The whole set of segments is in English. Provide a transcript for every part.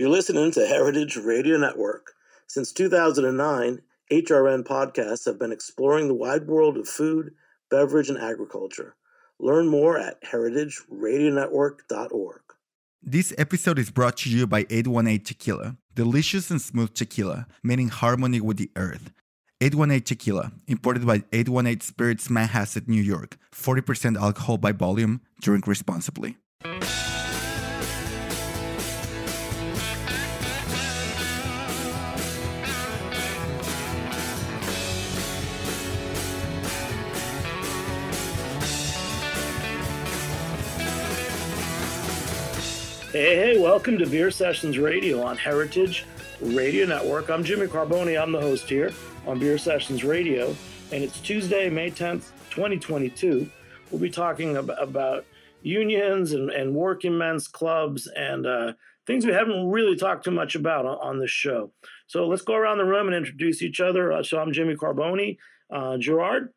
You're listening to Heritage Radio Network. Since 2009, HRN podcasts have been exploring the wide world of food, beverage, and agriculture. Learn more at heritageradionetwork.org. This episode is brought to you by 818 Tequila, delicious and smooth tequila in harmony with the earth. 818 Tequila, imported by 818 Spirits Manhasset, New York. 40% alcohol by volume. Drink responsibly. Hey, hey, welcome to Beer Sessions Radio on Heritage Radio Network. I'm Jimmy Carbone. I'm the host here on Beer Sessions Radio, and it's Tuesday, May 10th, 2022. We'll be talking about, about unions and, and working men's clubs and uh, things we haven't really talked too much about on, on, this show. So let's go around the room and introduce each other. Uh, so I'm Jimmy Carbone. Uh, Gerard?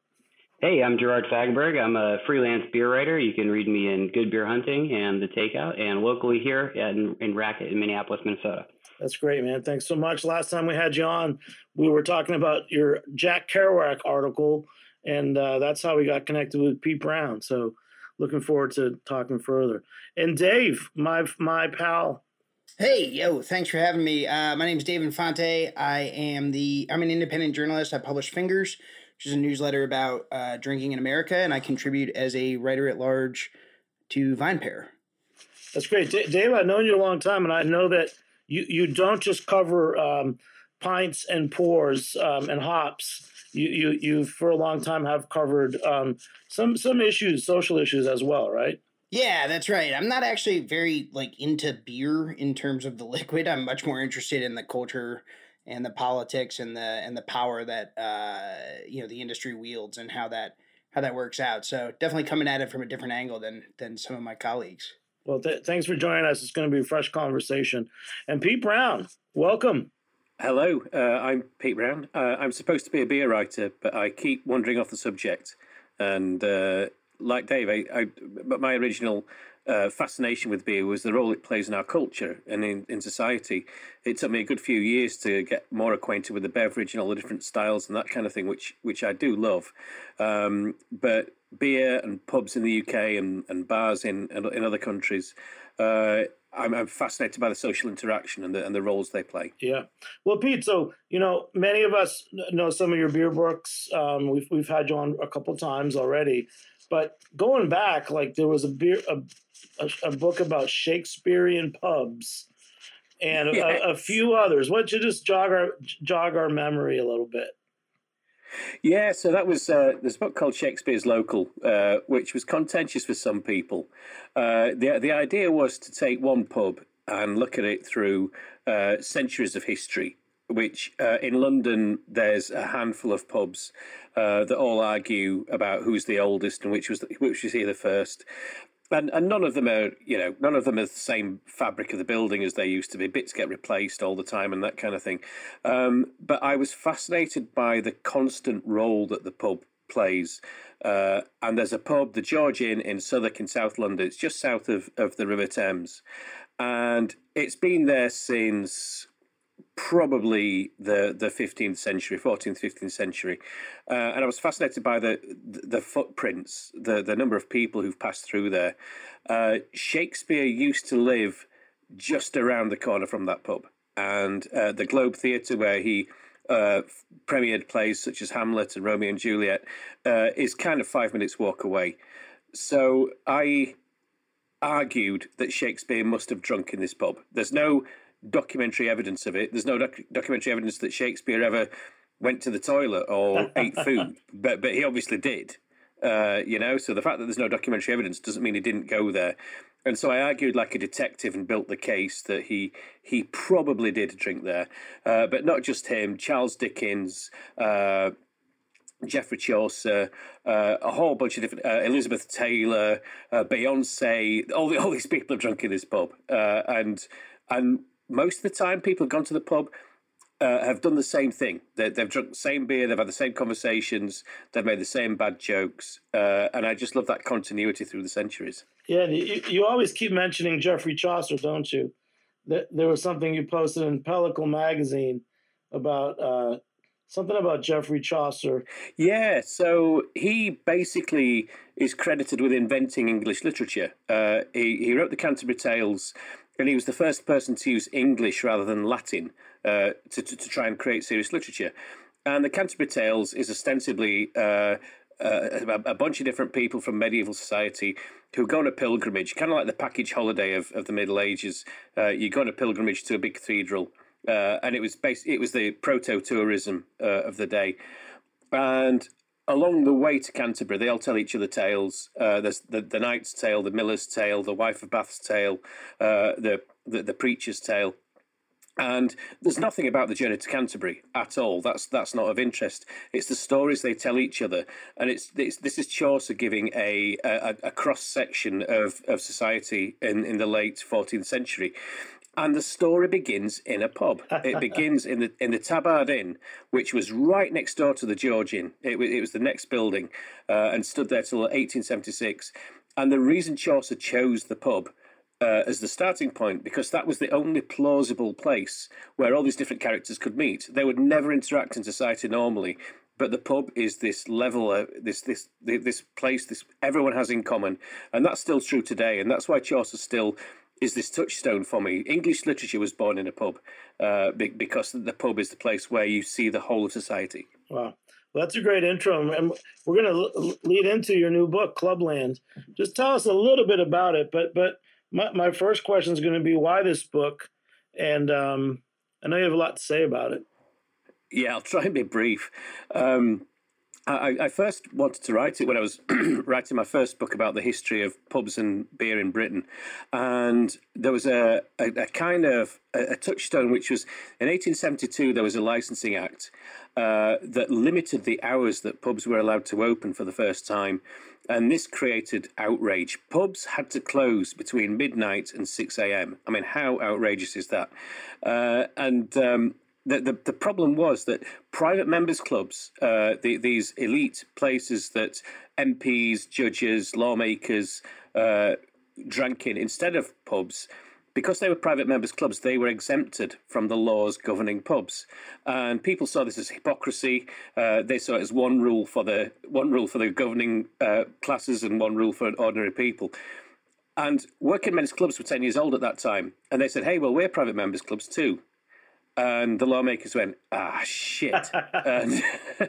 Hey, I'm Gerard Fagerberg. I'm a freelance beer writer. You can read me in Good Beer Hunting and The Takeout, and locally here in, in Racket in Minneapolis, Minnesota. That's great, man. Thanks so much. Last time we had you on, we were talking about your Jack Kerouac article, and uh, that's how we got connected with Pete Brown. So, looking forward to talking further. And Dave, my my pal. Hey, yo! Thanks for having me. Uh, my name is Dave Infante. I am the I'm an independent journalist. I publish Fingers which is a newsletter about uh, drinking in America, and I contribute as a writer at large to VinePair. That's great, D- Dave. I've known you a long time, and I know that you you don't just cover um, pints and pours um, and hops. You you you for a long time have covered um, some some issues, social issues as well, right? Yeah, that's right. I'm not actually very like into beer in terms of the liquid. I'm much more interested in the culture and the politics and the and the power that uh, you know the industry wields and how that how that works out. So definitely coming at it from a different angle than than some of my colleagues. Well, th- thanks for joining us. It's going to be a fresh conversation. And Pete Brown, welcome. Hello, uh, I'm Pete Brown. Uh, I'm supposed to be a beer writer, but I keep wandering off the subject. And uh, like Dave, I, I, but my original uh, fascination with beer was the role it plays in our culture and in, in society. It took me a good few years to get more acquainted with the beverage and all the different styles and that kind of thing, which which I do love. Um, but beer and pubs in the UK and, and bars in in other countries. Uh, I'm, I'm, fascinated by the social interaction and the and the roles they play. Yeah, well, Pete. So you know, many of us know some of your beer books. Um, we've we've had you on a couple times already, but going back, like there was a beer a, a, a book about Shakespearean pubs and yes. a, a, few others. Why don't you just jog our jog our memory a little bit? Yeah, so that was uh, there's a book called Shakespeare's Local, uh, which was contentious for some people. Uh, the the idea was to take one pub and look at it through uh, centuries of history. Which uh, in London there's a handful of pubs uh, that all argue about who's the oldest and which was the, which was here the first and and none of them are you know none of them are the same fabric of the building as they used to be. Bits get replaced all the time and that kind of thing. Um, but I was fascinated by the constant role that the pub plays. Uh, and there's a pub, the George Inn in Southwark in South London. It's just south of, of the River Thames. And it's been there since probably the the 15th century 14th 15th century. Uh, and i was fascinated by the the footprints the the number of people who've passed through there. Uh, shakespeare used to live just around the corner from that pub and uh, the globe theatre where he uh, premiered plays such as hamlet and romeo and juliet uh, is kind of five minutes walk away. So i argued that shakespeare must have drunk in this pub. There's no documentary evidence of it. There's no doc- documentary evidence that Shakespeare ever went to the toilet or ate food, but but he obviously did. Uh, you know, so the fact that there's no documentary evidence doesn't mean he didn't go there. And so I argued like a detective and built the case that he he probably did drink there, uh, but not just him. Charles Dickens. Uh, Geoffrey Chaucer, uh, a whole bunch of different uh, Elizabeth Taylor, uh, Beyonce, all the, all these people have drunk in this pub, uh, and and most of the time, people have gone to the pub. Uh, have done the same thing. They, have drunk the same beer. They've had the same conversations. They've made the same bad jokes, uh, and I just love that continuity through the centuries. Yeah, you, you always keep mentioning Geoffrey Chaucer, don't you? th- there was something you posted in Pellicle magazine about uh, something about Geoffrey Chaucer. Yeah, so he basically is credited with inventing English literature. Uh, he, he wrote the Canterbury Tales, and he was the first person to use English rather than Latin uh, to, to, to, try and create serious literature. And the Canterbury Tales is ostensibly uh, uh, a, bunch of different people from medieval society who go on a pilgrimage, kind of like the package holiday of, of the Middle Ages. Uh, you go on a pilgrimage to a big cathedral, uh, and it was based, it was the proto tourism uh, of the day. And along the way to Canterbury, they all tell each other tales. Uh, there's the, the knight's tale, the miller's tale, the wife of Bath's tale, uh, the, the the preacher's tale. And there's nothing about the journey to Canterbury at all. That's that's not of interest. It's the stories they tell each other, and it's, it's this is Chaucer giving a a, a cross section of, of society in, in the late 14th century, and the story begins in a pub. It begins in the in the Tabard Inn, which was right next door to the George Inn. It was it was the next building, uh, and stood there till 1876. And the reason Chaucer chose the pub uh, as the starting point because that was the only plausible place where all these different characters could meet. They would never interact in society normally, but the pub is this level, uh, this this this place, this everyone has in common, and that's still true today. And that's why Chaucer still is this touchstone for me. English literature was born in a pub uh, because the pub is the place where you see the whole of society. Wow. Well, that's a great intro, and we're going to lead into your new book, Clubland. Just tell us a little bit about it, but but my, my first question is going to be why this book, and um, I know you have a lot to say about it. Yeah, I'll try and be brief. Um, I, I, first wanted to write it when I was writing my first book about the history of pubs and beer in Britain, and there was a, a, a kind of a, a, touchstone, which was in 1872 there was a licensing act uh, that limited the hours that pubs were allowed to open for the first time, and this created outrage. Pubs had to close between midnight and 6 a.m. I mean, how outrageous is that? Uh, and um, the, the, the problem was that private members clubs, uh, the, these elite places that MPs, judges, lawmakers uh, drank in instead of pubs, because they were private members clubs, they were exempted from the laws governing pubs, and people saw this as hypocrisy. Uh, they saw it as one rule for the one rule for the governing uh, classes and one rule for ordinary people. And working men's clubs were ten years old at that time, and they said, "Hey, well, we're private members clubs too." And the lawmakers went, ah, shit. and,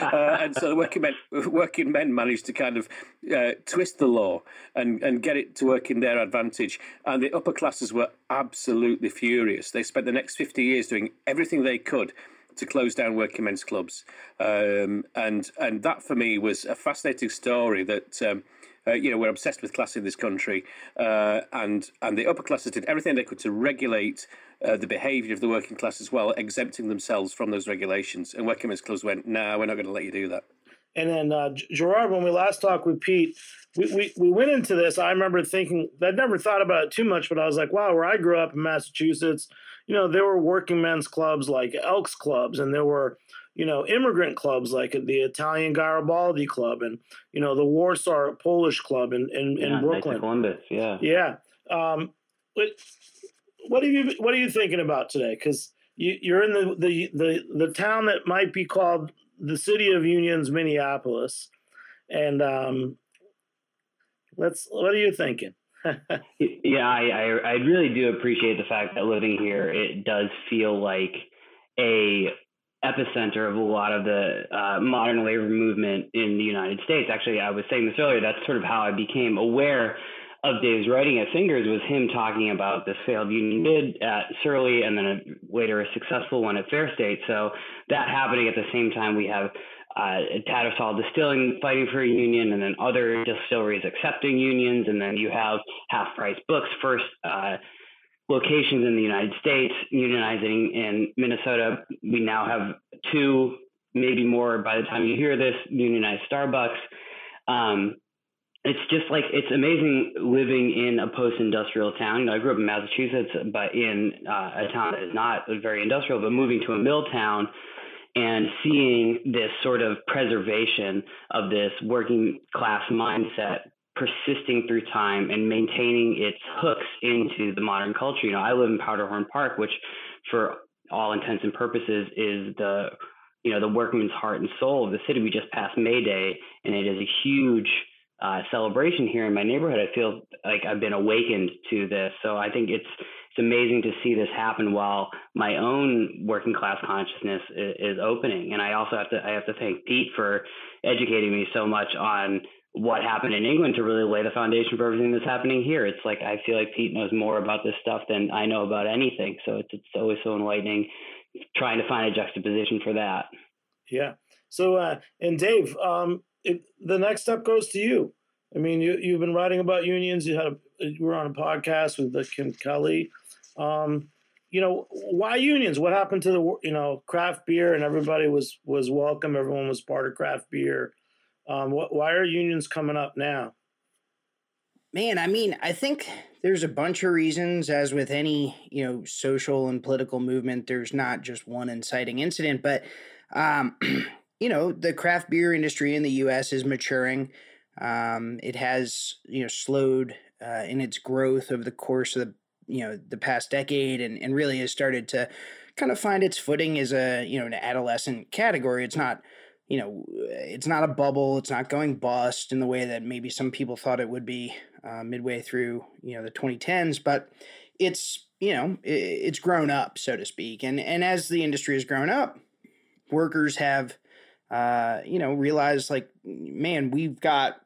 uh, and so the working men, working men managed to kind of uh, twist the law and, and get it to work in their advantage. And the upper classes were absolutely furious. They spent the next 50 years doing everything they could to close down working men's clubs. Um, and, and that for me was a fascinating story that. Um, uh, you know, we're obsessed with class in this country, uh, and and the upper classes did everything they could to regulate uh, the behaviour of the working class as well, exempting themselves from those regulations. And men's clubs went, "No, nah, we're not going to let you do that." And then uh, Gerard, when we last talked with Pete, we, we, we went into this. I remember thinking I'd never thought about it too much, but I was like, wow, where I grew up in Massachusetts, you know, there were working men's clubs like Elks clubs, and there were you know, immigrant clubs like the Italian Garibaldi Club and, you know, the Warsaw Polish Club in, in, yeah, in Brooklyn. Columbus, yeah. Yeah. Um, what are you what are you thinking about today? Because you, you're in the, the, the, the town that might be called the city of unions, Minneapolis. And um, let's what are you thinking? yeah, I, I I really do appreciate the fact that living here, it does feel like a epicenter of a lot of the uh, modern labor movement in the United States. Actually, I was saying this earlier. That's sort of how I became aware of Dave's writing at Fingers was him talking about this failed union bid at Surly and then a, later a successful one at Fair State. So that happening at the same time, we have uh, Tattersall Distilling fighting for a union, and then other distilleries accepting unions, and then you have Half Price Books first. Uh, locations in the United States, unionizing in Minnesota. We now have two, maybe more by the time you hear this, unionized Starbucks. Um, it's just like it's amazing living in a post-industrial town. You know, I grew up in Massachusetts, but in uh, a town that is not very industrial, but moving to a mill town and seeing this sort of preservation of this working class mindset persisting through time and maintaining its hooks into the modern culture. You know, I live in Powderhorn Park, which for all intents and purposes is the you know the workman's heart and soul of the city. We just passed May Day, and it is a huge uh, celebration here in my neighborhood. I feel like I've been awakened to this. So I think it's it's amazing to see this happen while my own working class consciousness is, is opening. And I also have to I have to thank Pete for educating me so much on what happened in England to really lay the foundation for everything that's happening here. It's like I feel like Pete knows more about this stuff than I know about anything. So it's it's always so enlightening trying to find a juxtaposition for that. Yeah. So uh, and Dave, um, it, the next step goes to you. I mean, you you've been writing about unions. You had a you were on a podcast with the Kim Kelly. Um, you know, why unions? What happened to the you know craft beer and everybody was was welcome. Everyone was part of craft beer. Um, what, why are unions coming up now? Man, I mean, I think there's a bunch of reasons. As with any you know social and political movement, there's not just one inciting incident, but um, you know, the craft beer industry in the U.S. is maturing. Um, it has you know slowed uh, in its growth over the course of the you know the past decade, and and really has started to kind of find its footing as a you know an adolescent category. It's not you know it's not a bubble. It's not going bust in the way that maybe some people thought it would be uh, midway through you know the 2010s, but it's you know it's grown up so to speak, and and as the industry has grown up, workers have uh, you know, realize like, man, we've got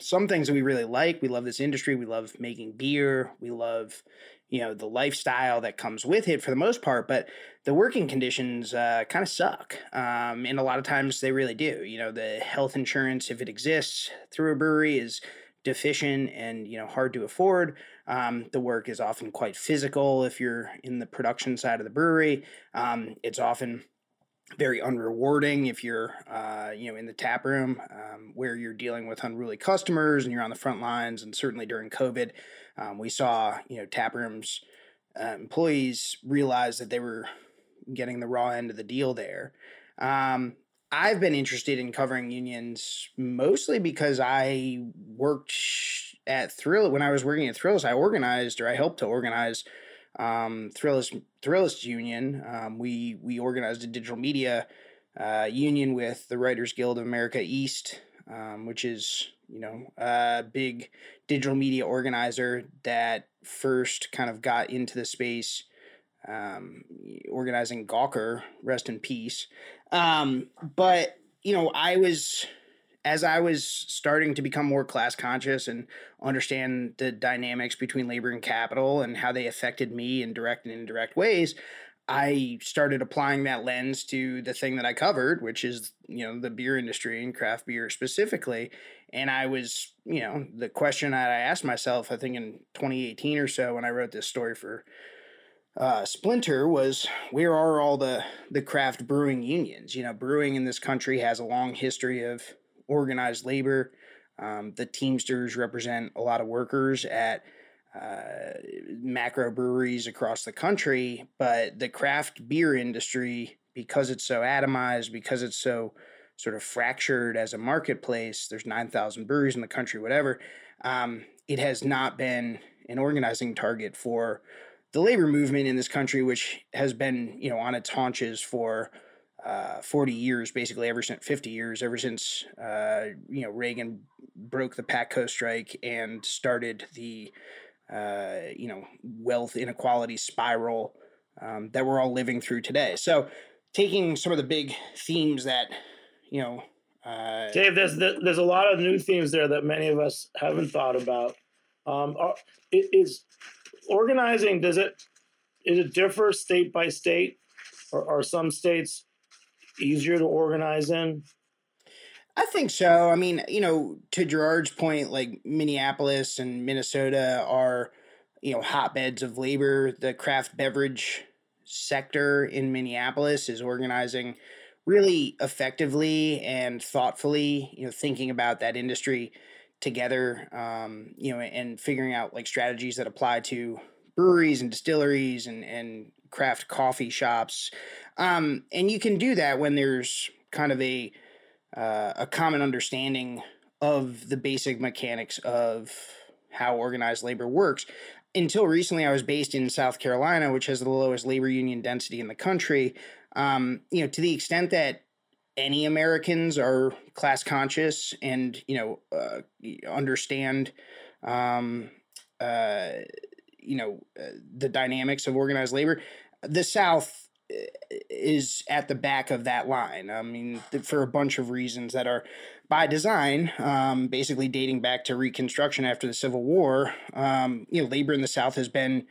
some things that we really like. We love this industry. We love making beer. We love, you know, the lifestyle that comes with it for the most part. But the working conditions uh, kind of suck. Um, and a lot of times they really do. You know, the health insurance, if it exists through a brewery, is deficient and you know hard to afford. Um, the work is often quite physical if you're in the production side of the brewery. Um, it's often very unrewarding if you're uh, you know in the tap room um, where you're dealing with unruly customers and you're on the front lines. And certainly during covid um, we saw you know tap rooms uh, employees realize that they were getting the raw end of the deal there. Um, i've been interested in covering unions mostly because i worked at thrill when i was working at thrills i organized or i helped to organize um, Thrillist Thrillist Union. Um, we we organized a digital media uh, union with the Writers Guild of America East, um, which is you know a big digital media organizer that first kind of got into the space. Um, organizing Gawker, rest in peace. Um, but you know, I was as I was starting to become more class conscious and understand the dynamics between labor and capital and how they affected me in direct and indirect ways, I started applying that lens to the thing that I covered, which is, you know, the beer industry and craft beer specifically. And I was, you know, the question that I asked myself, I think in 2018 or so, when I wrote this story for uh, Splinter was where are all the the craft brewing unions? You know, brewing in this country has a long history of organized labor. Um, the Teamsters represent a lot of workers at uh, macro breweries across the country, but the craft beer industry, because it's so atomized, because it's so sort of fractured as a marketplace, there's 9,000 breweries in the country, whatever, um, it has not been an organizing target for the labor movement in this country, which has been, you know, on its haunches for uh, 40 years, basically ever since 50 years, ever since uh, you know Reagan broke the Patco strike and started the uh, you know wealth inequality spiral um, that we're all living through today. So, taking some of the big themes that you know, uh, Dave, there's there's a lot of new themes there that many of us haven't thought about. Um, are, is organizing does it is it differ state by state, or are some states easier to organize in? I think so. I mean, you know, to Gerard's point, like Minneapolis and Minnesota are, you know, hotbeds of labor. The craft beverage sector in Minneapolis is organizing really effectively and thoughtfully, you know, thinking about that industry together, um, you know, and figuring out like strategies that apply to breweries and distilleries and, and craft coffee shops. Um, and you can do that when there's kind of a uh, a common understanding of the basic mechanics of how organized labor works. Until recently, I was based in South Carolina, which has the lowest labor union density in the country. Um, you know, to the extent that any Americans are class conscious and you know uh, understand, um, uh, you know, uh, the dynamics of organized labor, the South uh, is at the back of that line. I mean, for a bunch of reasons that are by design, um, basically dating back to Reconstruction after the Civil War. Um, you know, labor in the South has been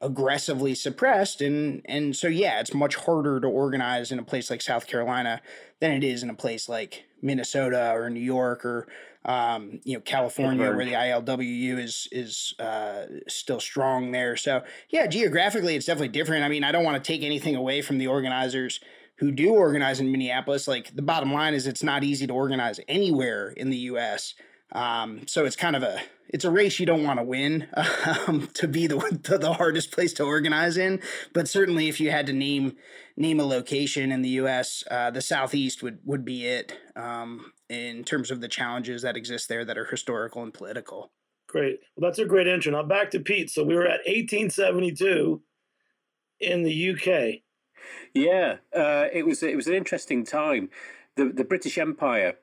aggressively suppressed, and and so yeah, it's much harder to organize in a place like South Carolina than it is in a place like Minnesota or New York or um, you know California, where the ILWU is is uh, still strong there. So yeah, geographically, it's definitely different. I mean, I don't want to take anything away from the organizers who do organize in Minneapolis. Like the bottom line is, it's not easy to organize anywhere in the U.S. Um, so it's kind of a it's a race you don't want to win um, to be the, the, the hardest place to organize in. But certainly, if you had to name name a location in the U.S., uh, the Southeast would would be it um, in terms of the challenges that exist there that are historical and political. Great. Well, that's a great intro. Now back to Pete. So we were at 1872 in the UK. Yeah, uh, it was it was an interesting time. The the British Empire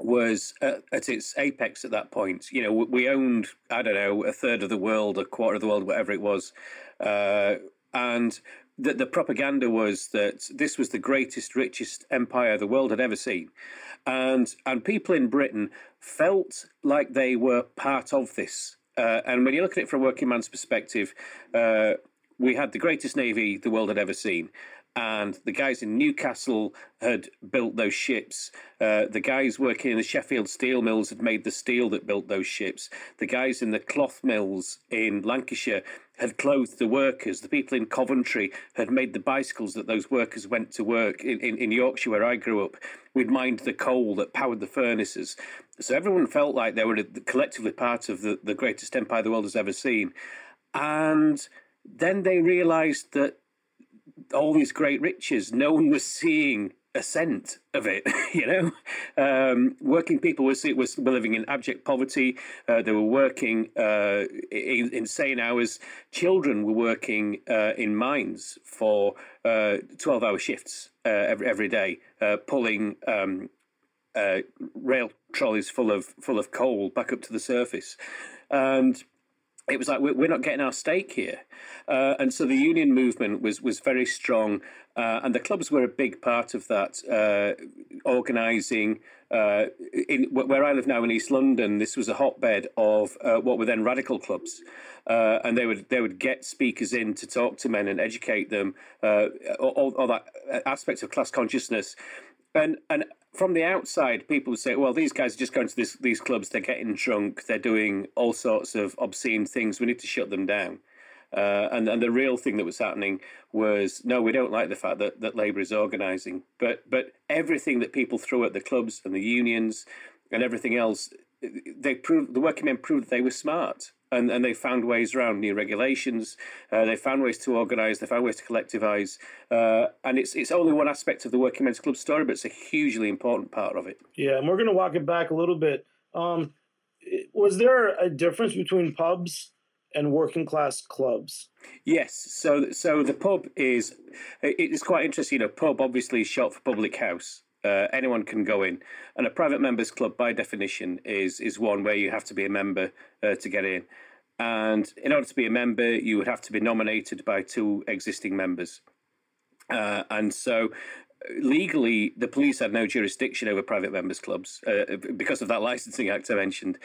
was at, at, its apex at that point. You know, we owned I don't know a third of the world, a quarter of the world, whatever it was, uh, and the, the propaganda was that this was the greatest, richest empire the world had ever seen, and and people in Britain felt like they were part of this. Uh, and when you look at it from a working man's perspective, uh, we had the greatest navy the world had ever seen and the guys in Newcastle had built those ships. Uh, the guys working in the Sheffield steel mills had made the steel that built those ships. The guys in the cloth mills in Lancashire had clothed the workers. The people in Coventry had made the bicycles that those workers went to work. In, in, in Yorkshire, where I grew up, we'd mined the coal that powered the furnaces. So everyone felt like they were collectively part of the, the greatest empire the world has ever seen. And then they realised that all these great riches, no one was seeing a cent of it. You know, um, working people were, were living in abject poverty. Uh, they were working uh, in, insane hours. Children were working uh, in mines for uh, twelve-hour shifts uh, every every day, uh, pulling um, rail trolleys full of full of coal back up to the surface, and it was like we're not getting our stake here, uh, and so the union movement was was very strong, uh, and the clubs were a big part of that, uh, organising. Uh, in where I live now in East London, this was a hotbed of uh, what were then radical clubs, uh, and they would they would get speakers in to talk to men and educate them, all, all that aspects of class consciousness, and and from the outside, people say, "Well, these guys are just going to this, these clubs. They're getting drunk. They're doing all sorts of obscene things. We need to shut them down." Uh, and and the real thing that was happening was no, we don't like the fact that, that Labour is organising, but but everything that people threw at the clubs and the unions and everything else, they proved the working men proved they were smart and, and they found ways around new regulations. Uh, they found ways to organise. They found ways to collectivise. Uh, and it's it's only one aspect of the Working Men's Club story, but it's a hugely important part of it. Yeah, and we're going to walk it back a little bit. Um, was there a difference between pubs and working class clubs? Yes. So so the pub is it's quite interesting. You know, pub obviously is short for public house. Uh, anyone can go in, and a private members club, by definition, is is one where you have to be a member uh, to get in. And in order to be a member, you would have to be nominated by two existing members. Uh, and so legally, the police had no jurisdiction over private members' clubs uh, because of that licensing act I mentioned,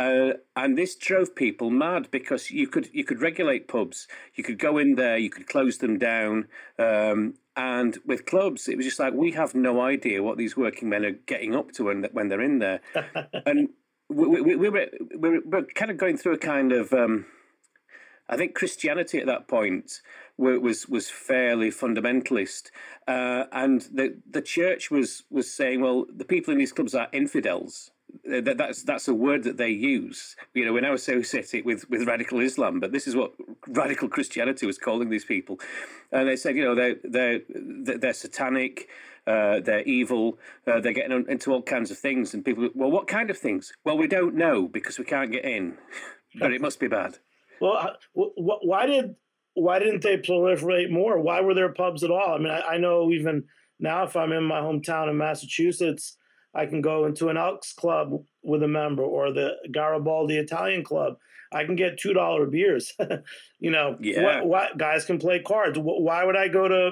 uh, and this drove people mad because you could you could regulate pubs, you could go in there, you could close them down, um, and with clubs, it was just like we have no idea what these working men are getting up to when when they're in there, and we, we, we, were we were kind of going through a kind of. Um, I think Christianity at that point was was fairly fundamentalist, uh, and the the church was was saying, well, the people in these clubs are infidels. That, that's that's a word that they use. You know, we now associate it with, with radical Islam, but this is what radical Christianity was calling these people. And they said, you know, they're they're they're satanic. uh, they're evil, uh, they're getting into all kinds of things. And people, well, what kind of things? Well, we don't know because we can't get in, but it must be bad. Well, why did why didn't they proliferate more? Why were there pubs at all? I mean, I, I know even now, if I'm in my hometown in Massachusetts, I can go into an Elks Club with a member or the Garibaldi Italian Club. I can get two dollar beers. you know, yeah. What, what, guys can play cards. Why would I go to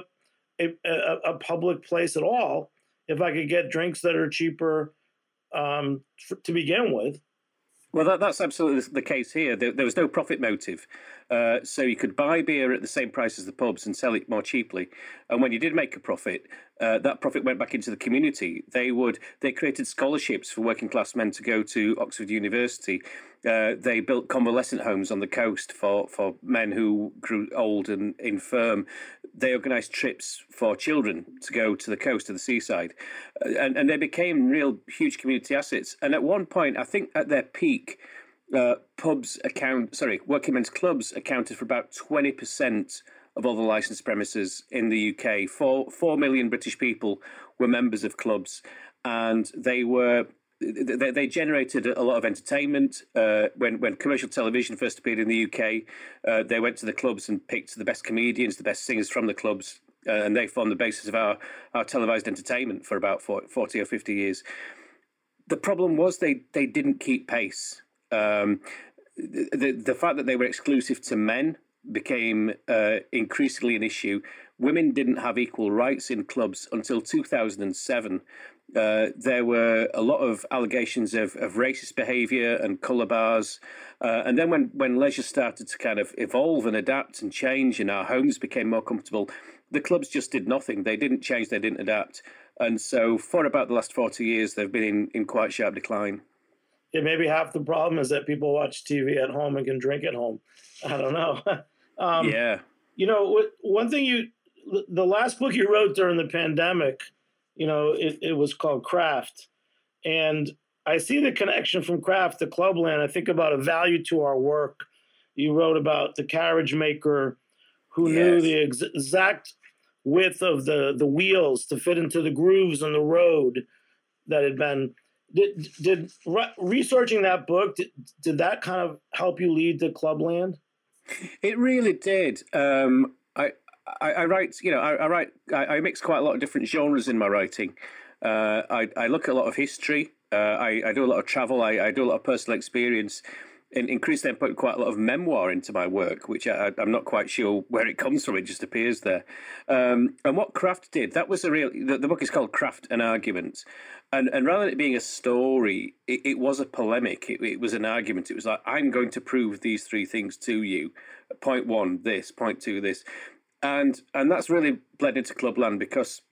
a, a, a, public place at all if I could get drinks that are cheaper um, for, to begin with? Well, that, that's absolutely the case here. There, there was no profit motive. Uh, so you could buy beer at the same price as the pubs and sell it more cheaply. And when you did make a profit, uh, that profit went back into the community. They would they created scholarships for working class men to go to Oxford University. Uh, they built convalescent homes on the coast for, for men who grew old and infirm. They organised trips for children to go to the coast, to the seaside. Uh, and, and they became real huge community assets. And at one point, I think at their peak, uh, pubs account, sorry, working men's clubs accounted for about 20% of all the licensed premises in the UK. Four, four million British people were members of clubs, and they were they, they generated a lot of entertainment. Uh, when when commercial television first appeared in the UK, uh, they went to the clubs and picked the best comedians, the best singers from the clubs, uh, and they formed the basis of our, our televised entertainment for about 40 or 50 years. The problem was they, they didn't keep pace. Um, the, the fact that they were exclusive to men became uh, increasingly an issue. Women didn't have equal rights in clubs until 2007. Uh, there were a lot of allegations of, of racist behaviour and colour bars. Uh, and then when, when leisure started to kind of evolve and adapt and change and our homes became more comfortable, the clubs just did nothing. They didn't change, they didn't adapt. And so for about the last 40 years, they've been in, in quite sharp decline. Yeah, maybe half the problem is that people watch TV at home and can drink at home. I don't know. um, yeah. You know, one thing you, the last book you wrote during the pandemic, you know, it, it was called Craft. And I see the connection from craft to clubland. I think about a value to our work. You wrote about the carriage maker who yes. knew the ex- exact width of the, the wheels to fit into the grooves on the road that had been. Did, did re- researching that book did, did that kind of help you lead to clubland? It really did. Um, I, I, I, write, you know, I, I write, I, I, mix quite a lot of different genres in my writing. Uh, I, I look at a lot of history. Uh, I, I do a lot of travel. I, I do a lot of personal experience. And increasingly, I'm putting quite a lot of memoir into my work, which I, am not quite sure where it comes from. It just appears there. Um, and what Craft did, that was a real. The, the, book is called Craft: An Argument, and and rather than it being a story, it, it was a polemic. It, it was an argument. It was like I'm going to prove these three things to you. Point one, this. Point two, this and and that's really bled into clubland because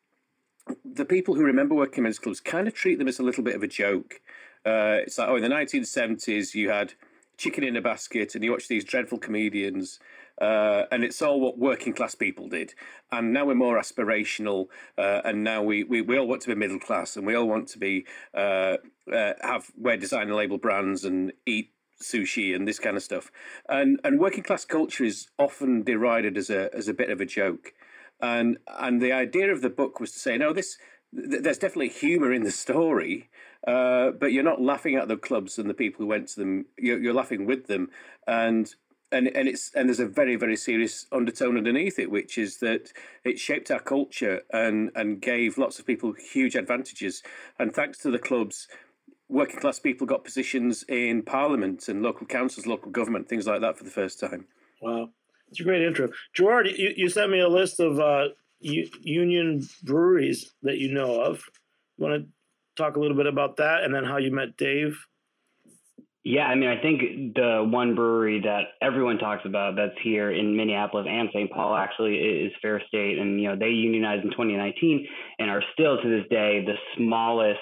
the people who remember working men's clubs kind of treat them as a little bit of a joke. Uh, it's like, oh, in the 1970s, you had chicken in a basket and you watch these dreadful comedians, uh, and it's all what working class people did. And now we're more aspirational, uh, and now we, we, we all want to be middle class, and we all want to be uh, uh, have wear designer label brands and eat sushi and this kind of stuff. And and working class culture is often derided as a as a bit of a joke. And and the idea of the book was to say, no, this th- there's definitely humour in the story, uh, but you're not laughing at the clubs and the people who went to them. You're, you're laughing with them, and and and it's and there's a very very serious undertone underneath it, which is that it shaped our culture and and gave lots of people huge advantages. And thanks to the clubs, working class people got positions in parliament and local councils, local government, things like that for the first time. Wow, it's a great intro, Gerard. You, you sent me a list of uh, union breweries that you know of. You want to talk a little bit about that, and then how you met Dave? Yeah, I mean, I think the one brewery that everyone talks about that's here in Minneapolis and St. Paul actually is Fair State, and you know they unionized in 2019 and are still to this day the smallest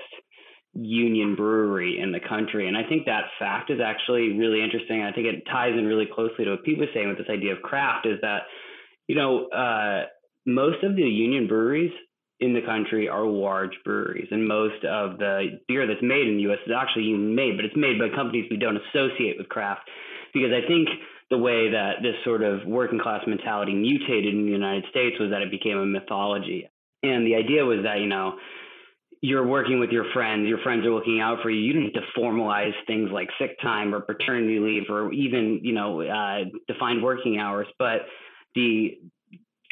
union brewery in the country. And I think that fact is actually really interesting. I think it ties in really closely to what Pete was saying with this idea of craft is that, you know, uh, most of the union breweries in the country are large breweries. And most of the beer that's made in the US is actually made, but it's made by companies we don't associate with craft. Because I think the way that this sort of working class mentality mutated in the United States was that it became a mythology And the idea was that, you know, you're working with your friends, your friends are looking out for you. You don't need to formalize things like sick time or paternity leave or even, you know, uh, defined working hours. But the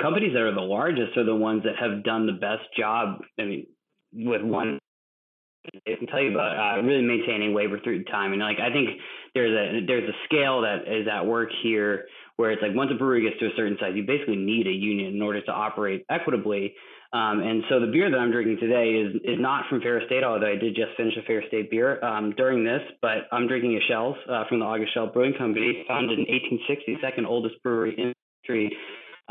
companies that are the largest are the ones that have done the best job. I mean, with one, I can tell you about uh, really maintaining labor through time. And like, I think there's a there's a scale that is at work here where it's like once a brewery gets to a certain size, you basically need a union in order to operate equitably. Um, and so the beer that I'm drinking today is is not from Fair State, although I did just finish a Fair State beer um, during this. But I'm drinking a Schell's uh, from the August Schell Brewing Company, founded in 1860, second oldest brewery in history.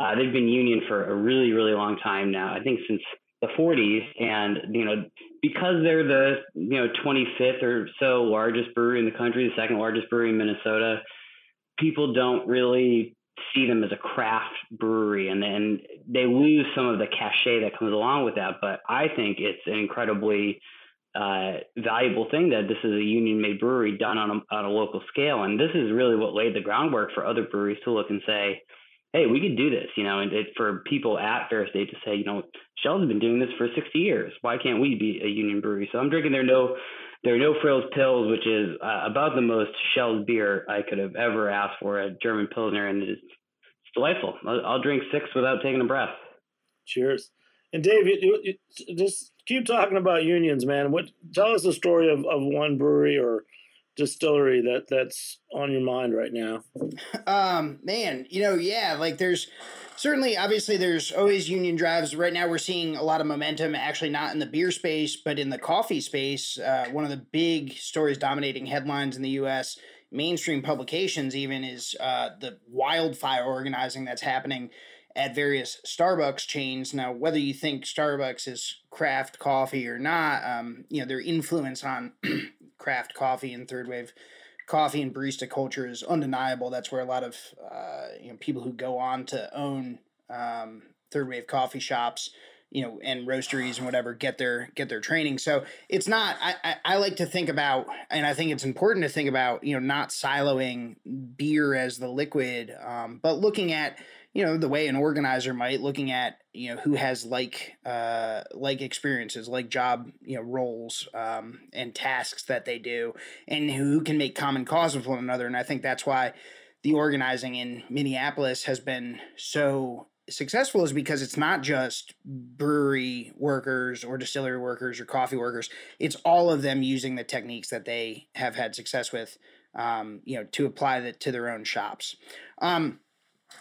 Uh, they've been union for a really, really long time now. I think since the 40s, and you know because they're the you know 25th or so largest brewery in the country, the second largest brewery in Minnesota. People don't really see them as a craft brewery and then they lose some of the cachet that comes along with that. But I think it's an incredibly uh, valuable thing that this is a union made brewery done on a, on a local scale. And this is really what laid the groundwork for other breweries to look and say, hey, we could do this, you know, and it, for people at Fair State to say, you know, Schell's has been doing this for 60 years. Why can't we be a union brewery? So I'm drinking their no, their no frills pills, which is uh, about the most Schell's beer I could have ever asked for a German Pilsner. And it's, it's delightful. I'll, I'll, drink six without taking a breath. Cheers. And Dave, you, you, just keep talking about unions, man. What tell us the story of, of one brewery or distillery that that's on your mind right now? Um, man, you know, yeah, like there's certainly obviously there's always union drives. Right now we're seeing a lot of momentum actually not in the beer space, but in the coffee space. Uh, one of the big stories dominating headlines in the US mainstream publications even is uh, the wildfire organizing that's happening at various Starbucks chains. Now, whether you think Starbucks is craft coffee or not, um, you know, their influence on craft coffee and third wave coffee and barista culture is undeniable. That's where a lot of uh, you know people who go on to own um, third wave coffee shops, you know, and roasteries and whatever get their get their training. So it's not. I, I, I like to think about, and I think it's important to think about, you know, not siloing beer as the liquid, um, but looking at you know the way an organizer might looking at you know who has like uh like experiences like job you know roles um and tasks that they do and who can make common cause with one another. And i think that's why the organizing in minneapolis has been so successful is because it's not just brewery workers or distillery workers or coffee workers. It's all of them using the techniques that they have had success with um, you know to apply that to their own shops. Um,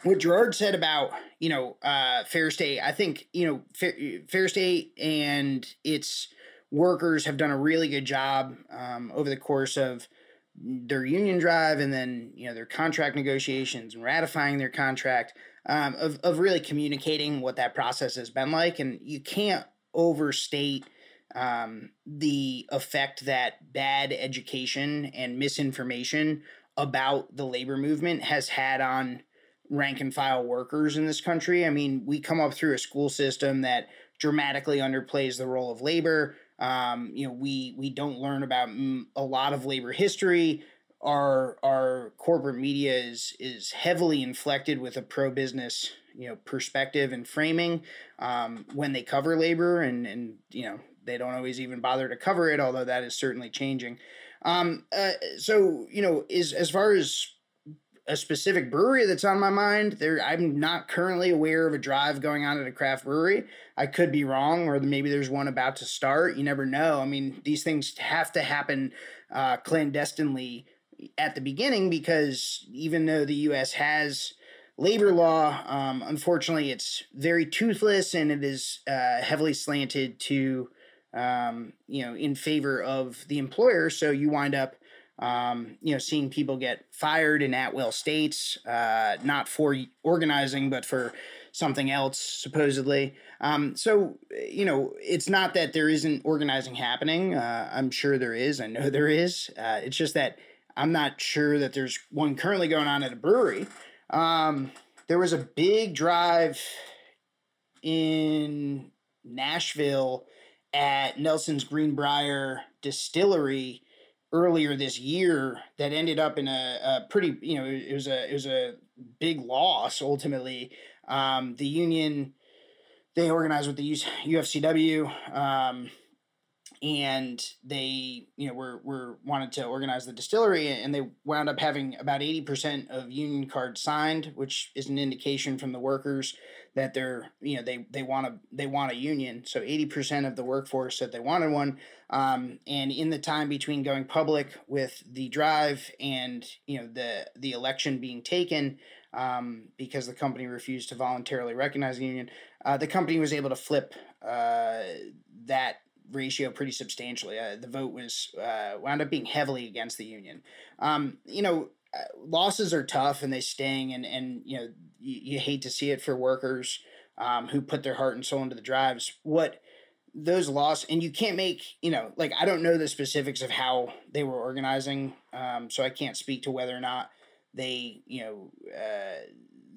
what Gerard said about you know uh, Fair State, I think you know Fair, Fair State and its workers have done a really good job um, over the course of their union drive and then you know their contract negotiations and ratifying their contract um, of of really communicating what that process has been like, and you can't overstate um, the effect that bad education and misinformation about the labor movement has had on rank and file workers in this country. I mean, we come up through a school system that dramatically underplays the role of labor. Um, you know, we we don't learn about a lot of labor history. Our our corporate media is is heavily inflected with a pro business you know perspective and framing um, when they cover labor, and and you know they don't always even bother to cover it, although that is certainly changing. Um, uh, so you know, is as far as a specific brewery that's on my mind. There, I'm not currently aware of a drive going on at a craft brewery. I could be wrong, or maybe there's one about to start. You never know. I mean, these things have to happen uh, clandestinely at the beginning because even though the U.S. has labor law, um, unfortunately, it's very toothless and it is uh, heavily slanted to, um, you know, in favor of the employer. So you wind up um, you know, seeing people get fired in at will states, uh, not for organizing, but for something else, supposedly. Um, so, you know, it's not that there isn't organizing happening. Uh, I'm sure there is. I know there is. Uh, it's just that I'm not sure that there's one currently going on at a brewery. Um, there was a big drive in Nashville at Nelson's Greenbrier Distillery earlier this year that ended up in a, a, pretty you know it was a it was a big loss ultimately um, the union they organized with the UFCW. Um, and they you know were were wanted to organize the distillery and they wound up having about 80% of union cards signed which is an indication from the workers that they're you know they they want to they want a union. So 80% of the workforce said they wanted one um, and in the time between going public with the drive and you know the the election being taken um, because the company refused to voluntarily recognize the union uh, the company was able to flip uh, that ratio pretty substantially. Uh, the vote was uh, wound up being heavily against the union. Um, you know, uh, losses are tough and they sting, and and you know you, you hate to see it for workers um, who put their heart and soul into the drives. What those losses, and you can't make you know like I don't know the specifics of how they were organizing, um, so I can't speak to whether or not they you know uh,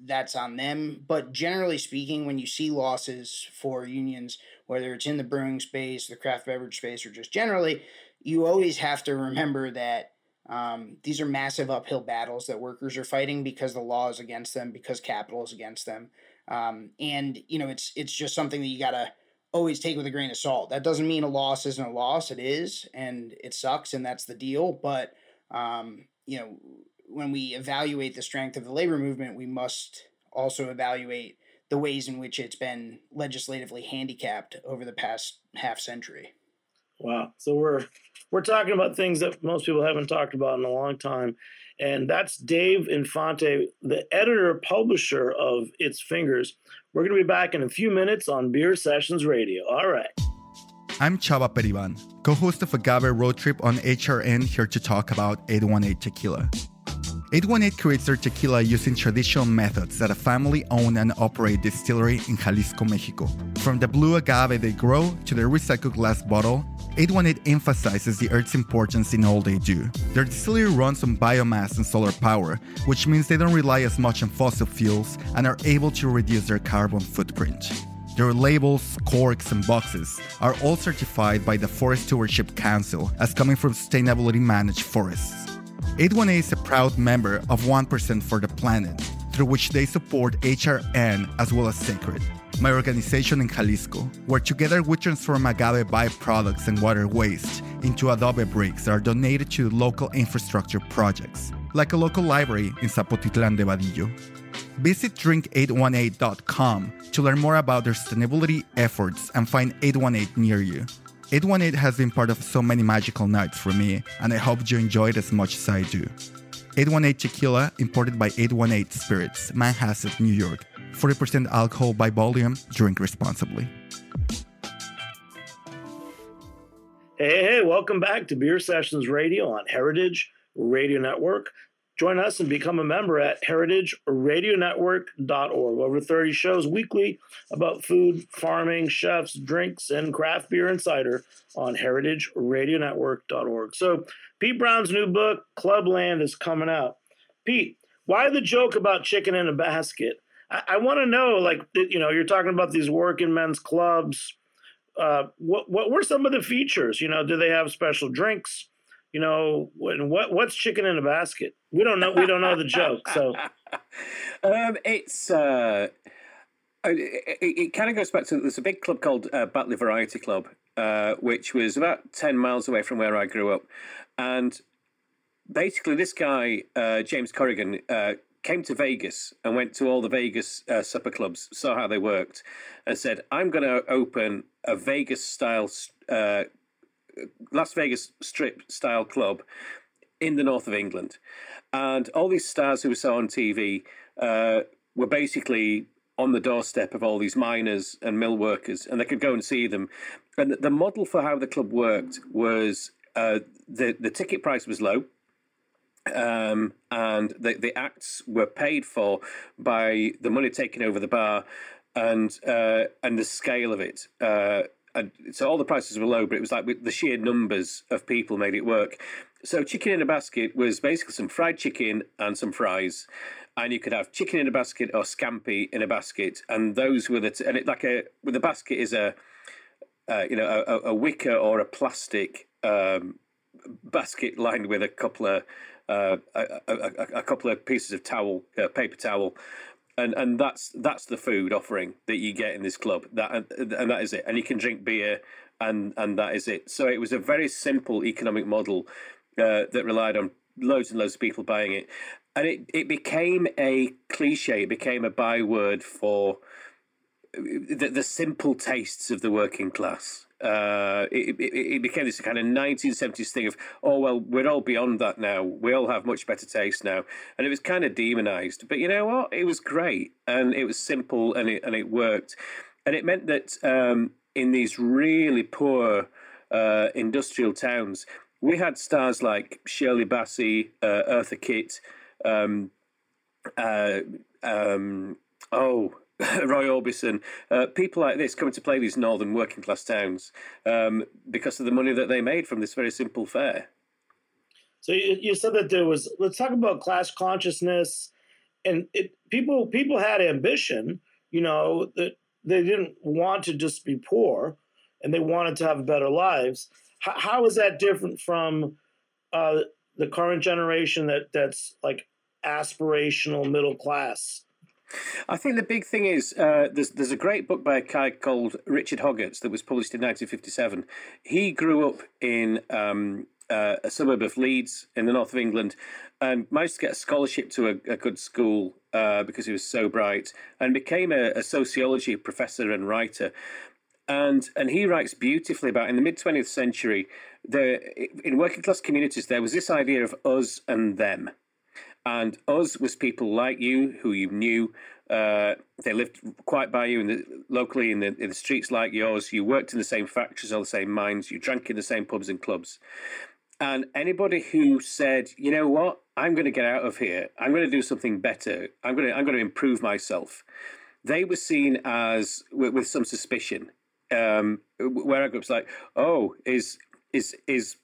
that's on them. But generally speaking, when you see losses for unions, whether it's in the brewing space, the craft beverage space, or just generally, you always have to remember that um, these are massive uphill battles that workers are fighting because the law is against them, because capital is against them, um, and you know it's it's just something that you gotta always take with a grain of salt. That doesn't mean a loss isn't a loss. It is, and it sucks, and that's the deal. But um, you know when we evaluate the strength of the labor movement, we must also evaluate the ways in which it's been legislatively handicapped over the past half century. Wow. So we're we're talking about things that most people haven't talked about in a long time. And that's Dave Infante, the editor publisher of It's Fingers. We're going to be back in a few minutes on Beer Sessions Radio. All right. I'm Chava Periban, co host of Agave Road Trip on HRN, here to talk about 818 Tequila. 818 creates their tequila using traditional methods at a family owned and operated distillery in Jalisco, Mexico. From the blue agave they grow to their recycled glass bottle, 818 emphasizes the earth's importance in all they do. Their distillery runs on biomass and solar power, which means they don't rely as much on fossil fuels and are able to reduce their carbon footprint. Their labels, corks, and boxes are all certified by the Forest Stewardship Council as coming from sustainably managed forests. 818 is a proud member of 1% for the Planet, through which they support HRN as well as Sacred, my organization in Jalisco, where together we transform agave byproducts and water waste into adobe bricks that are donated to local infrastructure projects, like a local library in Zapotitlan de Vadillo. Visit drink818.com to learn more about their sustainability efforts and find 818 near you. 818 has been part of so many magical nights for me, and I hope you enjoy it as much as I do. 818 Tequila, imported by 818 Spirits, Manhasset, New York. 40% alcohol by volume, drink responsibly. Hey, hey, welcome back to Beer Sessions Radio on Heritage Radio Network. Join us and become a member at heritageradionetwork.org. Over 30 shows weekly about food, farming, chefs, drinks, and craft beer and cider on heritageradionetwork.org. So, Pete Brown's new book, Clubland, is coming out. Pete, why the joke about chicken in a basket? I, I want to know, like, you know, you're talking about these working men's clubs. Uh, what what were some of the features? You know, do they have special drinks? You know, what what's chicken in a basket? We don't know. We don't know the joke. So, um, it's. Uh, it, it, kind of goes back to there's a big club called uh, Batley Variety Club, uh, which was about ten miles away from where I grew up, and basically this guy uh, James Corrigan uh, came to Vegas and went to all the Vegas uh, supper clubs, saw how they worked, and said, "I'm going to open a Vegas style uh, Las Vegas Strip style club in the north of England. And all these stars who we saw on TV uh, were basically on the doorstep of all these miners and mill workers, and they could go and see them. And the model for how the club worked was uh, the the ticket price was low, um, and the the acts were paid for by the money taken over the bar, and uh, and the scale of it. Uh, and so all the prices were low, but it was like the sheer numbers of people made it work. So chicken in a basket was basically some fried chicken and some fries, and you could have chicken in a basket or scampi in a basket, and those were the t- and it like a with the basket is a uh, you know a, a, wicker or a plastic um, basket lined with a couple of uh, a, a, a, couple of pieces of towel, uh, paper towel, and and that's that's the food offering that you get in this club. That and, and that is it. And you can drink beer, and and that is it. So it was a very simple economic model uh, that relied on loads and loads of people buying it, and it it became a cliche. It became a byword for the, the simple tastes of the working class. Uh, it, it, became this kind of 1970s thing of, oh, well, we're all beyond that now. We all have much better taste now. And it was kind of demonized. But you know what? It was great and it was simple and it, and it worked. And it meant that um, in these really poor uh, industrial towns, we had stars like Shirley Bassey, uh, Eartha Kitt, um, uh, um, oh, Roy Orbison, uh, people like this coming to play these northern working class towns um, because of the money that they made from this very simple fair. So you, you said that there was. Let's talk about class consciousness, and it, people people had ambition. You know that they didn't want to just be poor, and they wanted to have better lives. how, how is that different from uh, the current generation that that's like aspirational middle class? I think the big thing is uh, there's there's a great book by a guy called Richard Hoggarts that was published in 1957. He grew up in um, uh, a suburb of Leeds in the north of England and managed to get a scholarship to a, a good school uh, because he was so bright and became a, a sociology professor and writer. And and he writes beautifully about in the mid 20th century, the in working class communities there was this idea of us and them and us was people like you who you knew. Uh, they lived quite by you in the, locally in the, in the streets like yours. You worked in the same factories or the same mines. You drank in the same pubs and clubs. And anybody who said, you know what, I'm going to get out of here. I'm going to do something better. I'm going to I'm going to improve myself. They were seen as with, with some suspicion. Um, where I grew like, oh, is is is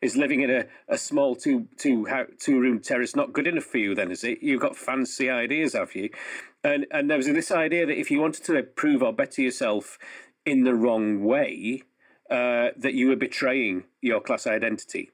is living in a, a small two two two room terrace not good enough for you then is it? You've got fancy ideas have you? And and there was this idea that if you wanted to improve or better yourself in the wrong way uh, that you were betraying your class identity.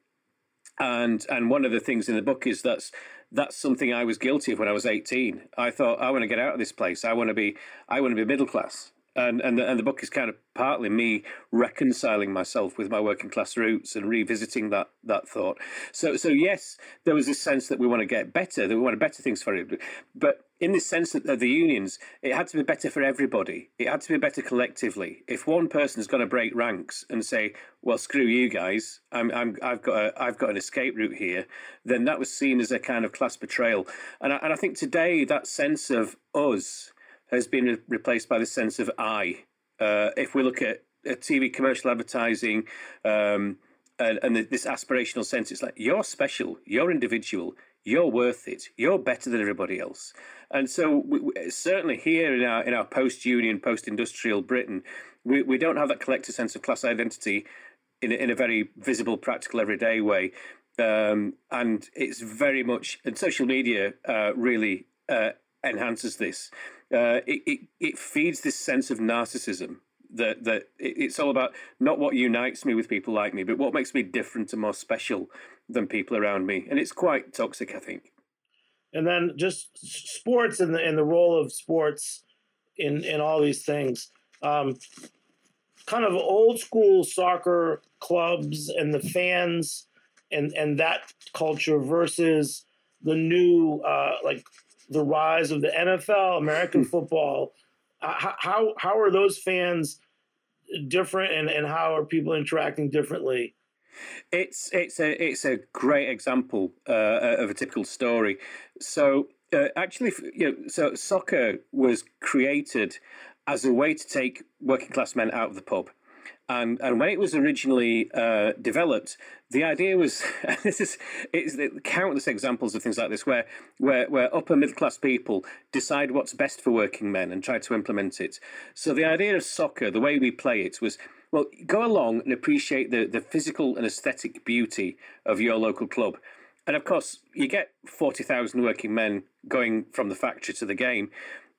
And and one of the things in the book is that's that's something I was guilty of when I was 18 I thought I want to get out of this place. I want to be I want to be middle class and and the, and the book is kind of partly me reconciling myself with my working class roots and revisiting that that thought. So so yes, there was this sense that we want to get better, that we want to better things for it, but in the sense that the unions, it had to be better for everybody. It had to be better collectively. If one person is going to break ranks and say, "Well, screw you guys, I'm, I'm, I've got a, I've got an escape route here," then that was seen as a kind of class betrayal. And I, and I think today that sense of us has been replaced by the sense of I. Uh, if we look at, at TV commercial advertising um, and, and the, this aspirational sense, it's like you're special, you're individual, you're worth it, you're better than everybody else. And so, we, we, certainly here in our in our post-union, post-industrial Britain, we, we don't have that collective sense of class identity in a, in a very visible, practical, everyday way. Um, and it's very much, and social media uh, really uh, enhances this. Uh, it, it, it feeds this sense of narcissism that that it's all about not what unites me with people like me, but what makes me different and more special than people around me, and it's quite toxic, I think. And then just sports and the and the role of sports in in all these things, um, kind of old school soccer clubs and the fans and and that culture versus the new uh, like the rise of the NFL, American football. Uh, how how are those fans different, and, and how are people interacting differently? It's it's a it's a great example uh, of a typical story. So uh, actually, you know, so soccer was created as a way to take working class men out of the pub. And, and when it was originally uh, developed, the idea was this is it's countless examples of things like this where where where upper middle class people decide what's best for working men and try to implement it. So the idea of soccer, the way we play it, was well, go along and appreciate the the physical and aesthetic beauty of your local club. And of course, you get 40,000 working men going from the factory to the game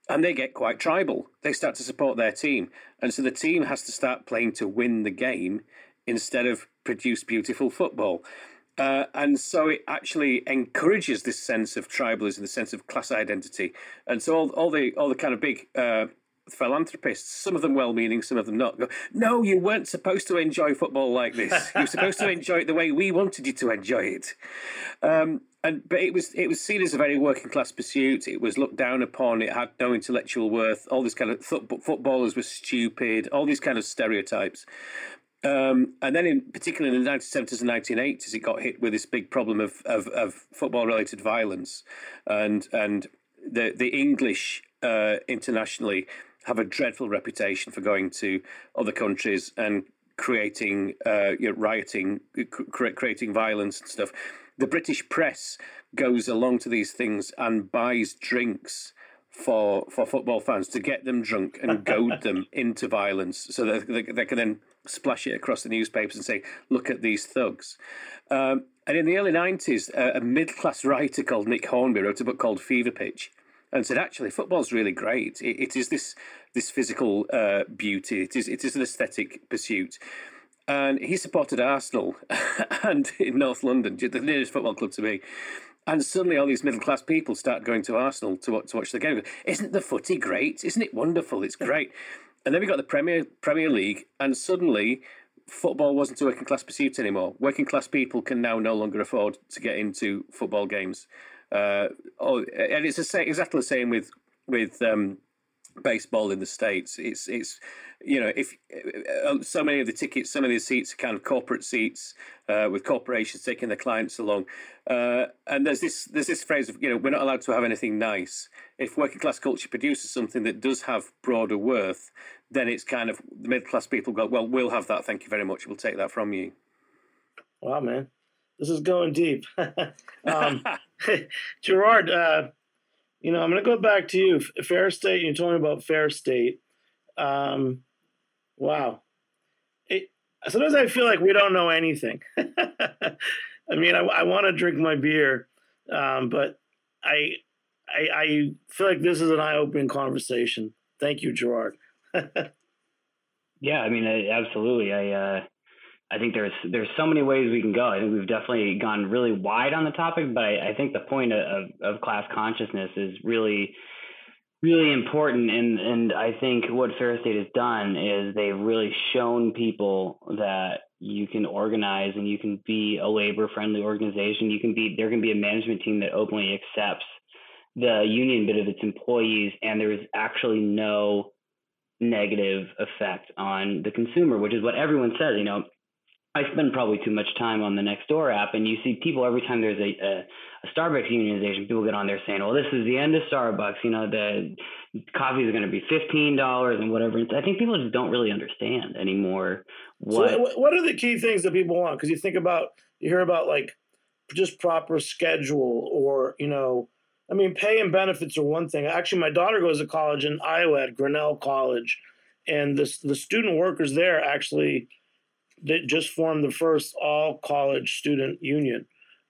and they get quite tribal. They start to support their team. And so the team has to start playing to win the game instead of produce beautiful football. Uh, and so it actually encourages this sense of tribalism, the sense of class identity, and so all, all the all the kind of big uh, philanthropists, some of them well-meaning, some of them not, go, no, you weren't supposed to enjoy football like this. You were supposed to enjoy it the way we wanted you to enjoy it. Um, and but it was it was seen as a very working class pursuit. It was looked down upon. It had no intellectual worth. All this kind of th- footballers were stupid. All these kind of stereotypes. Um, and then, in particular in the 1970s and 1980s, it got hit with this big problem of of, of football related violence, and and the the English uh, internationally have a dreadful reputation for going to other countries and creating uh, you know, rioting, creating violence and stuff. The British press goes along to these things and buys drinks for for football fans to get them drunk and goad them into violence, so that they, they, can then splash it across the newspapers and say, "Look at these thugs." Um, and in the early nineties, a, a middle class writer called Nick Hornby wrote a book called Fever Pitch, and said, actually, football's really great. it, it is this this physical uh, beauty. It is it is an aesthetic pursuit. And he supported Arsenal and in North London, the nearest football club to me. And suddenly, all these middle class people start going to Arsenal to watch, to watch the game. Isn't the footy great? Isn't it wonderful? It's great. And then we got the Premier Premier League, and suddenly football wasn't a working class pursuit anymore. Working class people can now no longer afford to get into football games. Uh, oh, and it's the exactly the same with with um, baseball in the states. It's it's you know if uh, so many of the tickets, some of the seats are kind of corporate seats uh, with corporations taking their clients along, uh, and there's this there's this phrase of you know we're not allowed to have anything nice. If working class culture produces something that does have broader worth, then it's kind of the middle class people go well we'll have that. Thank you very much. We'll take that from you. Wow, man. This is going deep. um, Gerard, uh, you know, I'm going to go back to you. Fair State, you told me about Fair State. Um, wow. It, sometimes I feel like we don't know anything. I mean, I, I want to drink my beer, um, but I, I, I feel like this is an eye-opening conversation. Thank you, Gerard. yeah, I mean, absolutely. I, uh, I think there's there's so many ways we can go. I think we've definitely gone really wide on the topic, but I, I think the point of, of class consciousness is really really important and and I think what Fair State has done is they've really shown people that you can organize and you can be a labor friendly organization. You can be there can be a management team that openly accepts the union bit of its employees and there is actually no negative effect on the consumer, which is what everyone says. You know, I spend probably too much time on the Nextdoor app, and you see people every time there's a, a, a Starbucks unionization, people get on there saying, "Well, this is the end of Starbucks." You know, the coffee is going to be fifteen dollars and whatever. I think people just don't really understand anymore. What so what are the key things that people want? Because you think about, you hear about like just proper schedule, or you know, I mean, pay and benefits are one thing. Actually, my daughter goes to college in Iowa at Grinnell College, and the the student workers there actually that just formed the first all college student union.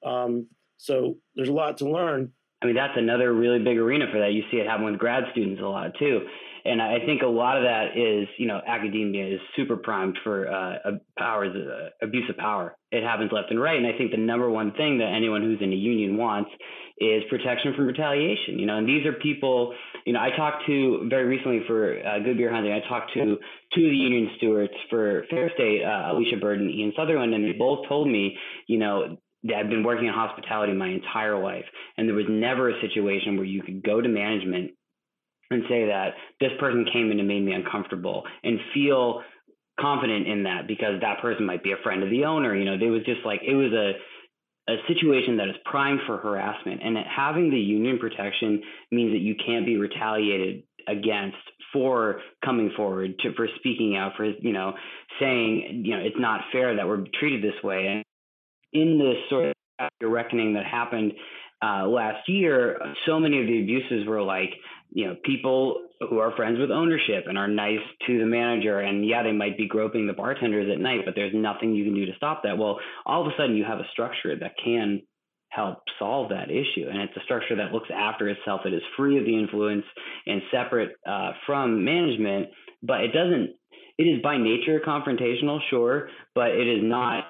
Um, so there's a lot to learn. I mean, that's another really big arena for that. You see it happen with grad students a lot too. And I think a lot of that is, you know, academia is super primed for uh, powers, uh, abuse of power. It happens left and right. And I think the number one thing that anyone who's in a union wants is protection from retaliation. You know, and these are people. You know, I talked to very recently for uh, Good Beer Hunting. I talked to two of the union stewards for Fair State, uh, Alicia Bird and Ian Sutherland, and they both told me, you know, that I've been working in hospitality my entire life, and there was never a situation where you could go to management and say that this person came in and made me uncomfortable and feel confident in that because that person might be a friend of the owner. You know, it was just like it was a a situation that is primed for harassment and having the union protection means that you can't be retaliated against for coming forward to for speaking out for you know saying you know it's not fair that we're treated this way and in this sort of reckoning that happened uh, last year so many of the abuses were like you know people who are friends with ownership and are nice to the manager and yeah they might be groping the bartenders at night but there's nothing you can do to stop that well all of a sudden you have a structure that can help solve that issue and it's a structure that looks after itself it is free of the influence and separate uh, from management but it doesn't it is by nature confrontational sure but it is not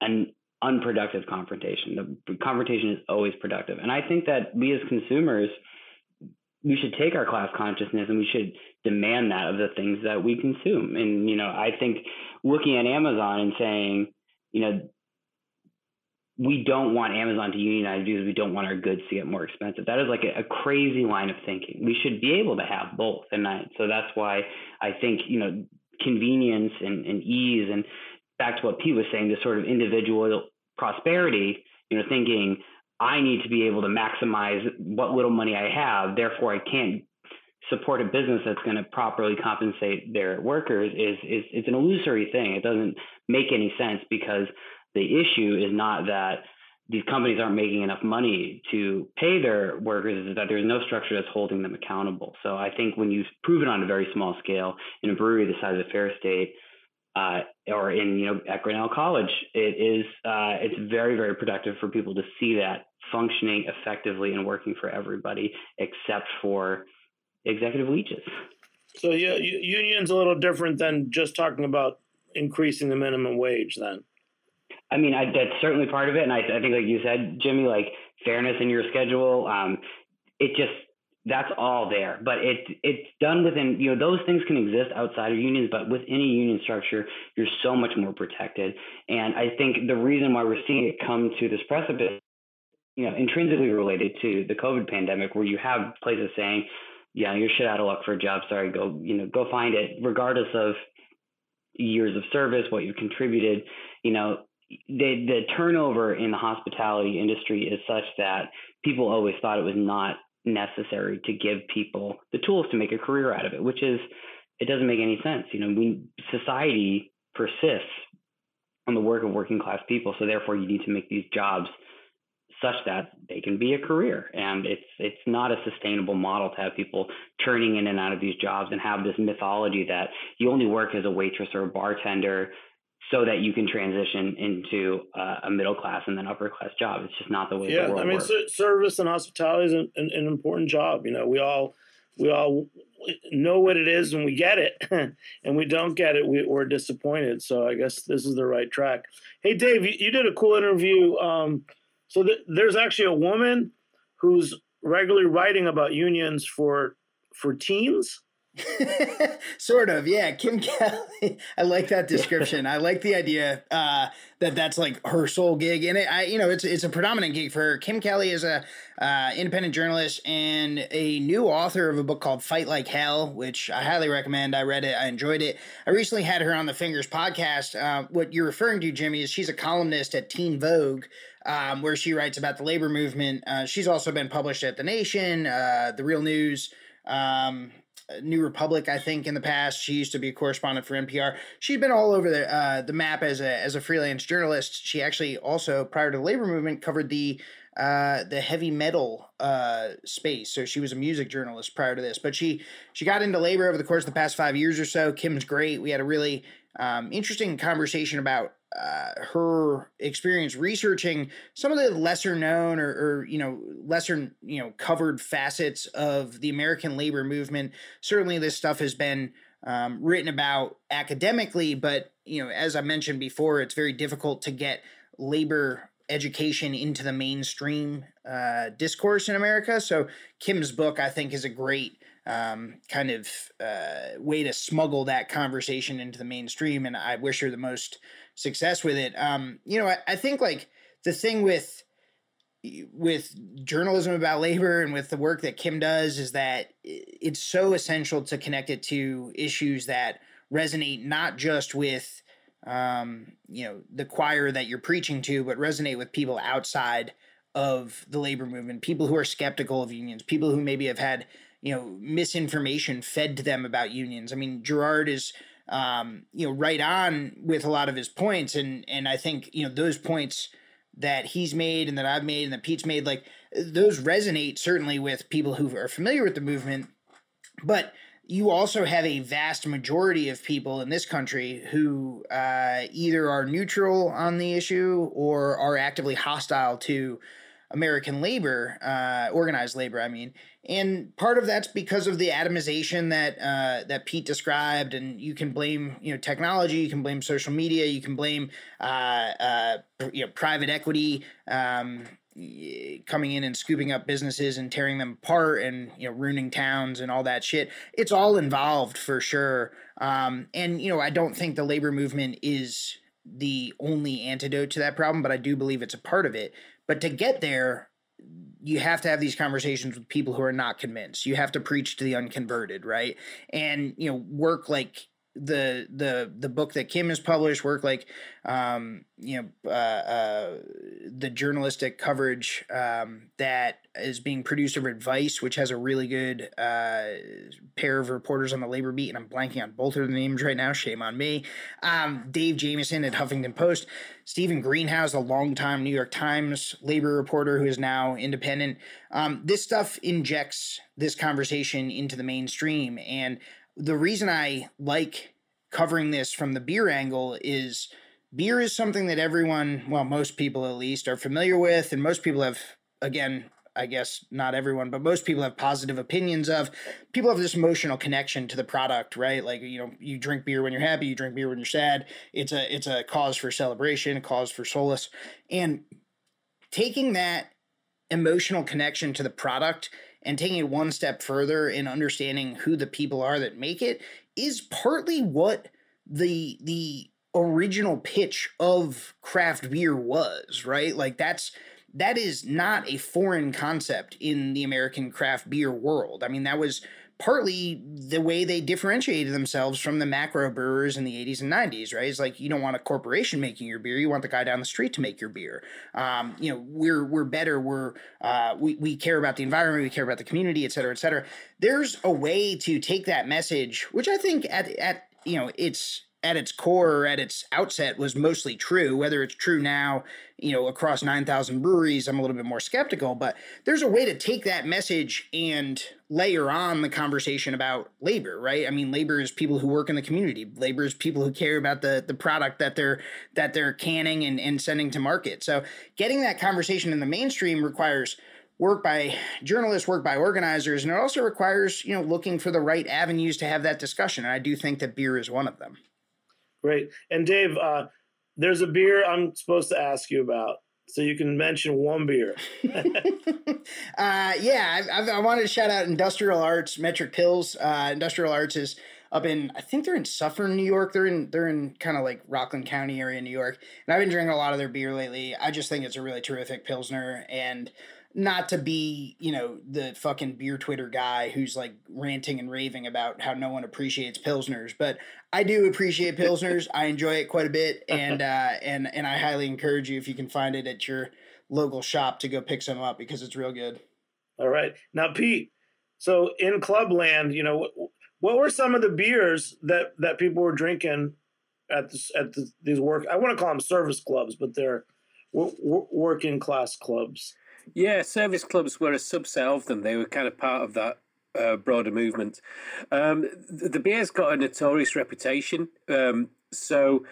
an unproductive confrontation. The confrontation is always productive. And I think that we as consumers, we should take our class consciousness and we should demand that of the things that we consume. And, you know, I think looking at Amazon and saying, you know, we don't want Amazon to unionize because we don't want our goods to get more expensive. That is like a, a crazy line of thinking. We should be able to have both. And I, so that's why I think, you know, convenience and, and ease and back to what Pete was saying, this sort of individual prosperity, you know, thinking I need to be able to maximize what little money I have, therefore I can't support a business that's going to properly compensate their workers is is it's an illusory thing. It doesn't make any sense because the issue is not that these companies aren't making enough money to pay their workers is that there's no structure that's holding them accountable. So I think when you prove it on a very small scale in a brewery the size of Fair State, uh, or in you know at Grinnell College, it is uh, it's very very productive for people to see that functioning effectively and working for everybody except for executive leeches. So yeah, union's a little different than just talking about increasing the minimum wage. Then, I mean, I, that's certainly part of it, and I, I think, like you said, Jimmy, like fairness in your schedule. Um, it just that's all there. But it it's done within you know those things can exist outside of unions, but within a union structure, you're so much more protected. And I think the reason why we're seeing it come to this precipice, you know, intrinsically related to the COVID pandemic, where you have places saying, yeah, you're shit out of luck for a job. Sorry, go you know go find it, regardless of years of service, what you've contributed. You know, the the turnover in the hospitality industry is such that people always thought it was not necessary to give people the tools to make a career out of it, which is it doesn't make any sense. You know, we society persists on the work of working class people, so therefore you need to make these jobs such that they can be a career. And it's it's not a sustainable model to have people turning in and out of these jobs and have this mythology that you only work as a waitress or a bartender so that you can transition into uh, a middle class and then upper class job. It's just not the way. Yeah, the I mean, works. service and hospitality is an, an, an, important job. You know, we all we all know what it is and we get it, and we don't get it, we, are disappointed. So I guess this is the right track. Hey, Dave, you, you did a cool interview. Um, so th- there's actually a woman who's regularly writing about unions for for teens sort of, yeah. Kim Kelly. I like that description. I like the idea uh, that that's like her sole gig, and it, I, you know, it's it's a predominant gig for her. Kim Kelly is a uh, independent journalist and a new author of a book called Fight Like Hell, which I highly recommend. I read it, I enjoyed it. I recently had her on the Fingers podcast. Uh, what you're referring to, Jimmy, is she's a columnist at Teen Vogue. Um, where she writes about the labor movement. Uh, she's also been published at The Nation, uh, The Real News, um, New Republic, I think, in the past. She used to be a correspondent for NPR. She'd been all over the uh, the map as a as a freelance journalist. She actually also, prior to the labor movement, covered the uh, the heavy metal uh, space. So she was a music journalist prior to this. But she she got into labor over the course of the past five years or so. Kim's great. We had a really um, interesting conversation about uh, her experience researching some of the lesser known or, or, you know lesser you know covered facets of the American labor movement. Certainly, this stuff has been um, written about academically, but you know, as I mentioned before, it's very difficult to get labor education into the mainstream uh, discourse in America. So Kim's book, I think, is a great um, kind of uh, way to smuggle that conversation into the mainstream. And I wish her the most success with it. Um, you know, I, I think like the thing with with journalism about labor and with the work that Kim does is that it's so essential to connect it to issues that resonate not just with um, you know the choir that you're preaching to, but resonate with people outside of the labor movement, people who are skeptical of unions, people who maybe have had you know misinformation fed to them about unions. I mean, Gerard is um, you know right on with a lot of his points, and and I think you know those points that he's made and that I've made and that Pete's made, like those resonate certainly with people who are familiar with the movement, but you also have a vast majority of people in this country who uh, either are neutral on the issue or are actively hostile to American labor, uh, organized labor. I mean, and part of that's because of the atomization that uh, that Pete described. And you can blame you know technology, you can blame social media, you can blame uh, uh, you know private equity. Um, coming in and scooping up businesses and tearing them apart and you know ruining towns and all that shit it's all involved for sure um, and you know i don't think the labor movement is the only antidote to that problem but i do believe it's a part of it but to get there you have to have these conversations with people who are not convinced. You have to preach to the unconverted right? And you know work like the the the book that Kim has published, work like um, you know uh, uh, the journalistic coverage um, that is being produced over Vice, which has a really good uh, pair of reporters on the labor beat, and I'm blanking on both of the names right now. Shame on me. Um, Dave Jamieson at Huffington Post, Steven Greenhouse, a longtime New York Times labor reporter who is now independent. Um, this stuff injects this conversation into the mainstream and the reason I like covering this from the beer angle is beer is something that everyone, well, most people at least, are familiar with, and most people have, again, I guess not everyone, but most people have positive opinions of. People have this emotional connection to the product, right? Like you know, you drink beer when you're happy, you drink beer when you're sad. It's a it's a cause for celebration, a cause for solace, and taking that emotional connection to the product and taking it one step further in understanding who the people are that make it is partly what the the original pitch of craft beer was, right? Like that's that is not a foreign concept in the American craft beer world. I mean, that was partly the way they differentiated themselves from the macro brewers in the 80s and 90s, right? It's like you don't want a corporation making your beer, you want the guy down the street to make your beer. Um, you know, we're we're better, we're uh, we we care about the environment, we care about the community, et cetera, et cetera. There's a way to take that message, which I think at at you know, it's at its core or at its outset was mostly true. Whether it's true now, you know, across 9,000 breweries, I'm a little bit more skeptical, but there's a way to take that message and layer on the conversation about labor, right? I mean, labor is people who work in the community. Labor is people who care about the the product that they're that they're canning and, and sending to market. So getting that conversation in the mainstream requires work by journalists, work by organizers, and it also requires, you know, looking for the right avenues to have that discussion. And I do think that beer is one of them. Great. And Dave, uh, there's a beer I'm supposed to ask you about. So you can mention one beer. uh, yeah, I, I, wanted to shout out Industrial Arts Metric Pills. Uh, Industrial Arts is up in I think they're in Suffern, New York. They're in they're in kind of like Rockland County area, New York. And I've been drinking a lot of their beer lately. I just think it's a really terrific pilsner and not to be, you know, the fucking beer Twitter guy who's like ranting and raving about how no one appreciates pilsners, but I do appreciate pilsners. I enjoy it quite a bit, and uh, and and I highly encourage you if you can find it at your local shop to go pick some up because it's real good. All right, now Pete. So in Clubland, you know, what what were some of the beers that that people were drinking at this at the, these work? I want to call them service clubs, but they're working class clubs. Yeah, service clubs were a subset of them. They were kind of part of that uh, broader movement. Um, the, the beer's got a notorious reputation. Um, so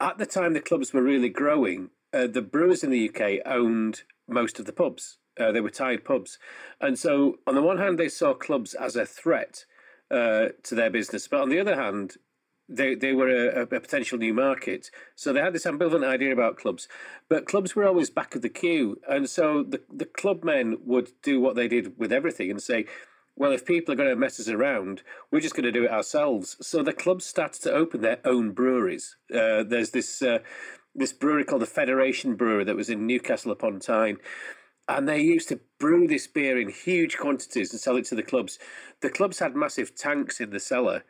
at the time the clubs were really growing, uh, the brewers in the UK owned most of the pubs. Uh, they were tied pubs. And so, on the one hand, they saw clubs as a threat uh, to their business. But on the other hand, they they were a, a, potential new market. So they had this ambivalent idea about clubs, but clubs were always back of the queue, and so the the club men would do what they did with everything and say. Well, if people are going to mess us around, we're just going to do it ourselves. So the clubs started to open their own breweries. Uh, there's this uh, this brewery called the Federation Brewery that was in Newcastle upon Tyne, and they used to brew this beer in huge quantities and sell it to the clubs. The clubs had massive tanks in the cellar,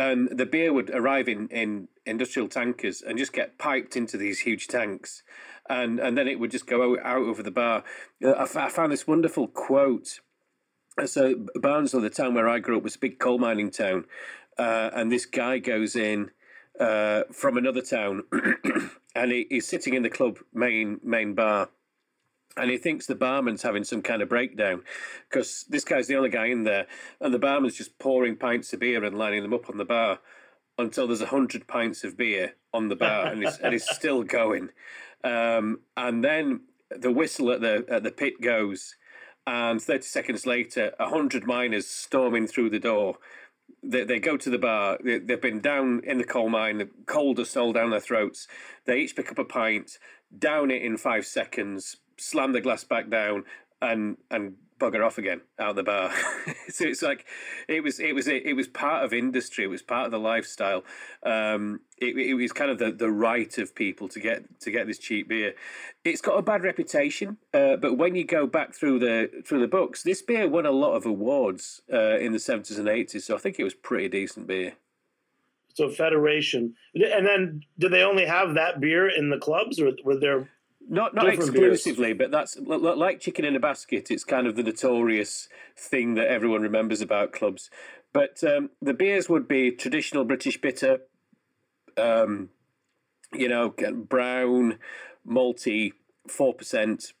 and the beer would arrive in, in industrial tankers and just get piped into these huge tanks, and and then it would just go out, out over the bar. Uh, I, found this wonderful quote. So Barnsley, the town where I grew up, was a big coal mining town, uh, and this guy goes in uh, from another town, and he, he's sitting in the club main main bar and he thinks the barman's having some kind of breakdown because this guy's the only guy in there, and the barman's just pouring pints of beer and lining them up on the bar until there's a hundred pints of beer on the bar, and it's and it's still going. Um, and then the whistle at the at the pit goes, and thirty seconds later, hundred miners storming through the door. They, they go to the bar. They, they've been down in the coal mine. The coal dust all down their throats. They each pick up a pint, down it in five seconds, slam the glass back down, and and bugger off again out the bar. so it's like it was it was it was part of industry. It was part of the lifestyle. Um, it, it was kind of the, the right of people to get to get this cheap beer. It's got a bad reputation, uh, but when you go back through the through the books, this beer won a lot of awards uh, in the seventies and eighties. So I think it was pretty decent beer. So Federation, and then did they only have that beer in the clubs, or were there not not exclusively, beers. but that's like chicken in a basket. It's kind of the notorious thing that everyone remembers about clubs. But um, the beers would be traditional British bitter, um, you know, brown, malty, four percent,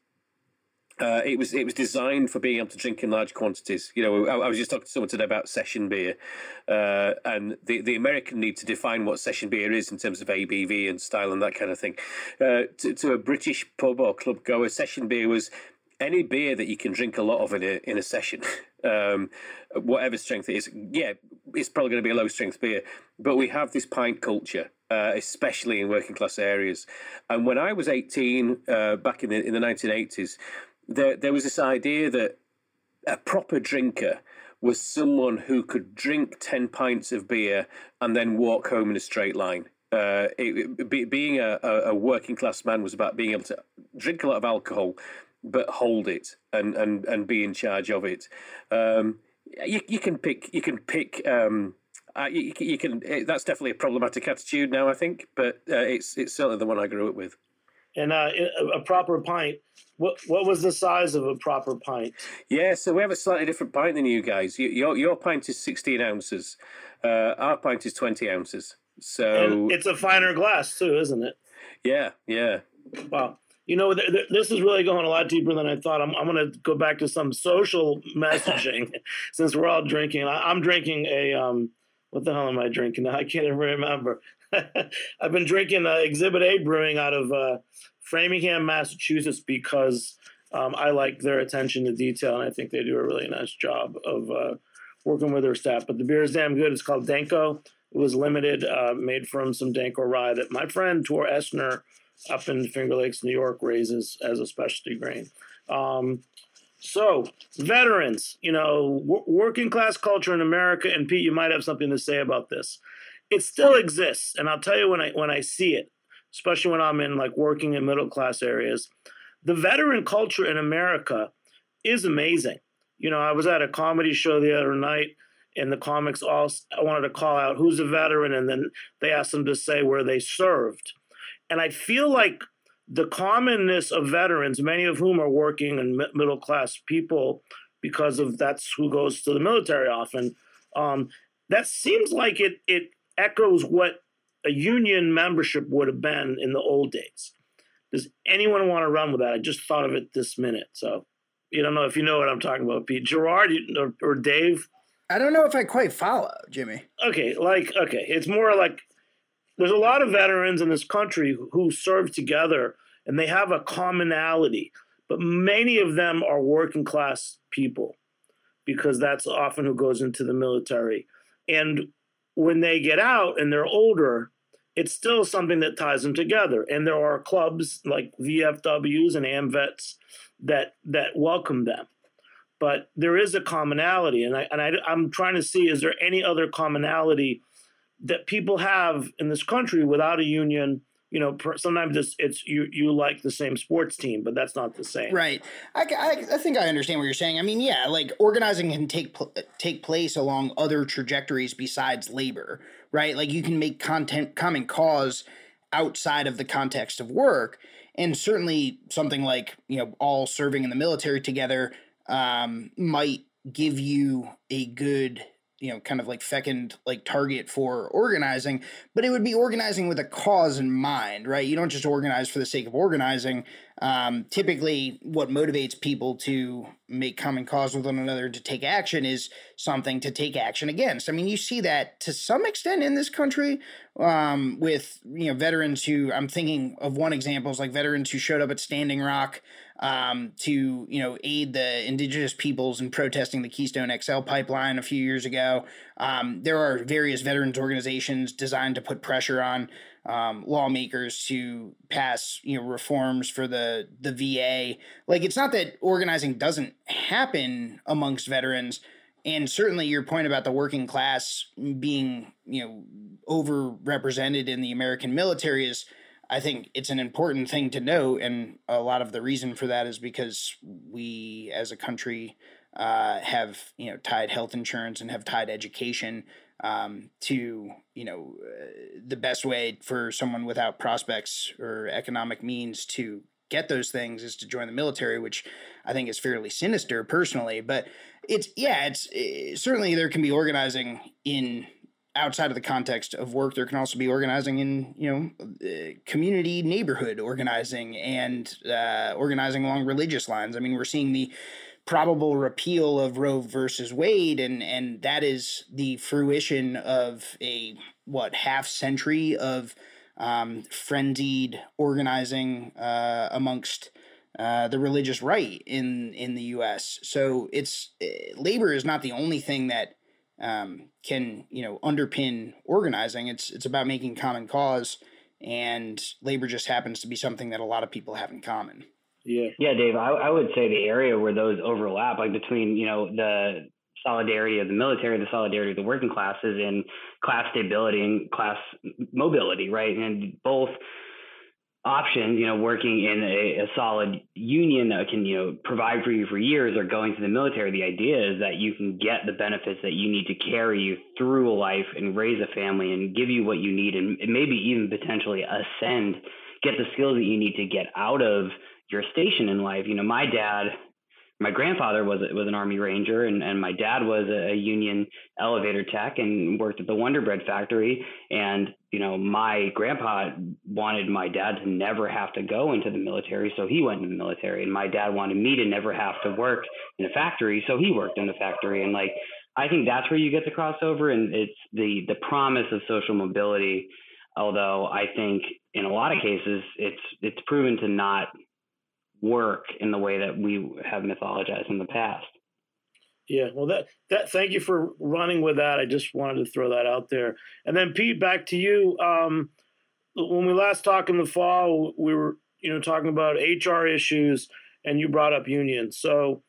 uh, it was it was designed for being able to drink in large quantities. You know, I, I was just talking to someone today about session beer, uh, and the, the American need to define what session beer is in terms of ABV and style and that kind of thing. Uh, to, to, a British pub or club goer, session beer was any beer that you can drink a lot of in a in a session, um, whatever strength it is. Yeah, it's probably going to be a low strength beer, but we have this pint culture. Uh, especially in working class areas, and when I was eighteen, uh, back in the in the nineteen eighties, there there was this idea that a proper drinker was someone who could drink 10 pints of beer and then walk home in a straight line. Uh, it, be, being a, a, working class man was about being able to drink a lot of alcohol, but hold it and, and, and be in charge of it. Um, you, you can pick, you can pick, um, uh, you, you, can, that's definitely a problematic attitude now, I think, but uh, it's, it's certainly the one I grew up with and uh, a proper pint. What what was the size of a proper pint? Yeah, so we have a slightly different pint than you guys. Your your pint is sixteen ounces. Uh, our pint is twenty ounces. So and it's a finer glass too, isn't it? Yeah, yeah. Wow. You know, th- th- this is really going a lot deeper than I thought. I'm, I'm going to go back to some social messaging since we're all drinking. I, am drinking a um, what the hell am I drinking? Now? I can't even remember. I've been drinking uh, Exhibit A Brewing out of uh, Framingham, Massachusetts, because um, I like their attention to detail, and I think they do a really nice job of uh, working with their staff. But the beer is damn good. It's called Danko. It was limited, uh, made from some Danko rye that my friend Thor Oechsner up in Finger Lakes, New York, raises as a specialty grain. Um, so, veterans, you know, w- working class culture in America, and Pete, you might have something to say about this it still exists, and I'll tell you when I when I see it, especially when I'm in like working in middle class areas, the veteran culture in America is amazing. You know, I was at a comedy show the other night, and the comics all I wanted to call out who's a veteran, and then they asked them to say where they served, and I feel like the commonness of veterans, many of whom are working and middle class people, because of that's who goes to the military often. Um, that seems like it it echoes what a union membership would have been in the old days. Does anyone want to run with that? I just thought of it this minute. So you don't know if you know what I'm talking about, Pete. Gerard or, or Dave? I don't know if I quite follow, Jimmy. Okay, like, okay. It's more like there's a lot of veterans in this country who serve together and they have a commonality, but many of them are working class people because that's often who goes into the military. And when they get out and they're older, it's still something that ties them together. And there are clubs like VFWs and AMVETS that that welcome them. But there is a commonality, and I and I, I'm trying to see is there any other commonality that people have in this country without a union you know, sometimes it's, it's you you like the same sports team, but that's not the same. Right. I, I, I think I understand what you're saying. I mean, yeah, like organizing can take take place along other trajectories besides labor, right? Like you can make content common cause outside of the context of work, and certainly something like you know all serving in the military together um, might give you a good you know, kind of like fecund like target for organizing, but it would be organizing with a cause in mind, right? You don't just organize for the sake of organizing. Um, typically, what motivates people to make common cause with one another to take action is something to take action against. I mean, you see that to some extent in this country um, with you know veterans who I'm thinking of one example is like veterans who showed up at Standing Rock um, to you know aid the indigenous peoples in protesting the Keystone XL pipeline a few years ago. Um, there are various veterans organizations designed to put pressure on um, lawmakers to pass you know reforms for the the VA. Like it's not that organizing doesn't happen amongst veterans, and certainly your point about the working class being you know overrepresented in the American military is. I think it's an important thing to note, and a lot of the reason for that is because we, as a country, uh, have you know tied health insurance and have tied education um, to you know uh, the best way for someone without prospects or economic means to get those things is to join the military, which I think is fairly sinister personally. But it's yeah, it's it, certainly there can be organizing in outside of the context of work. There can also be organizing in you know uh, community neighborhood organizing and uh, organizing along religious lines. I mean, we're seeing the probable repeal of Roe versus Wade, and and that is the fruition of a what half century of um, frenzied organizing uh, amongst uh, the religious right in in the U.S. So it's uh, labor is not the only thing that um, can you know underpin organizing. It's it's about making common cause, and labor just happens to be something that a lot of people have in common. Yeah. Yeah, Dave, I, I would say the area where those overlap, like between, you know, the solidarity of the military, the solidarity of the working classes in class stability and class mobility, right? And both options, you know, working in a, a, solid union that can, you know, provide for you for years or going to the military, the idea is that you can get the benefits that you need to carry you through a life and raise a family and give you what you need and maybe even potentially ascend, get the skills that you need to get out of your station in life. You know, my dad, my grandfather was was an Army Ranger, and, and my dad was a, Union elevator tech and worked at the Wonder Bread factory. And you know, my grandpa wanted my dad to never have to go into the military, so he went into the military. And my dad wanted me to never have to work in a factory, so he worked in the factory. And like, I think that's where you get the crossover, and it's the the promise of social mobility. Although I think in a lot of cases, it's it's proven to not work in the way that we have mythologized in the past. Yeah, well, that that thank you for running with that. I just wanted to throw that out there. And then Pete, back to you. Um, when we last talked in the fall, we were you know talking about HR issues, and you brought up unions. So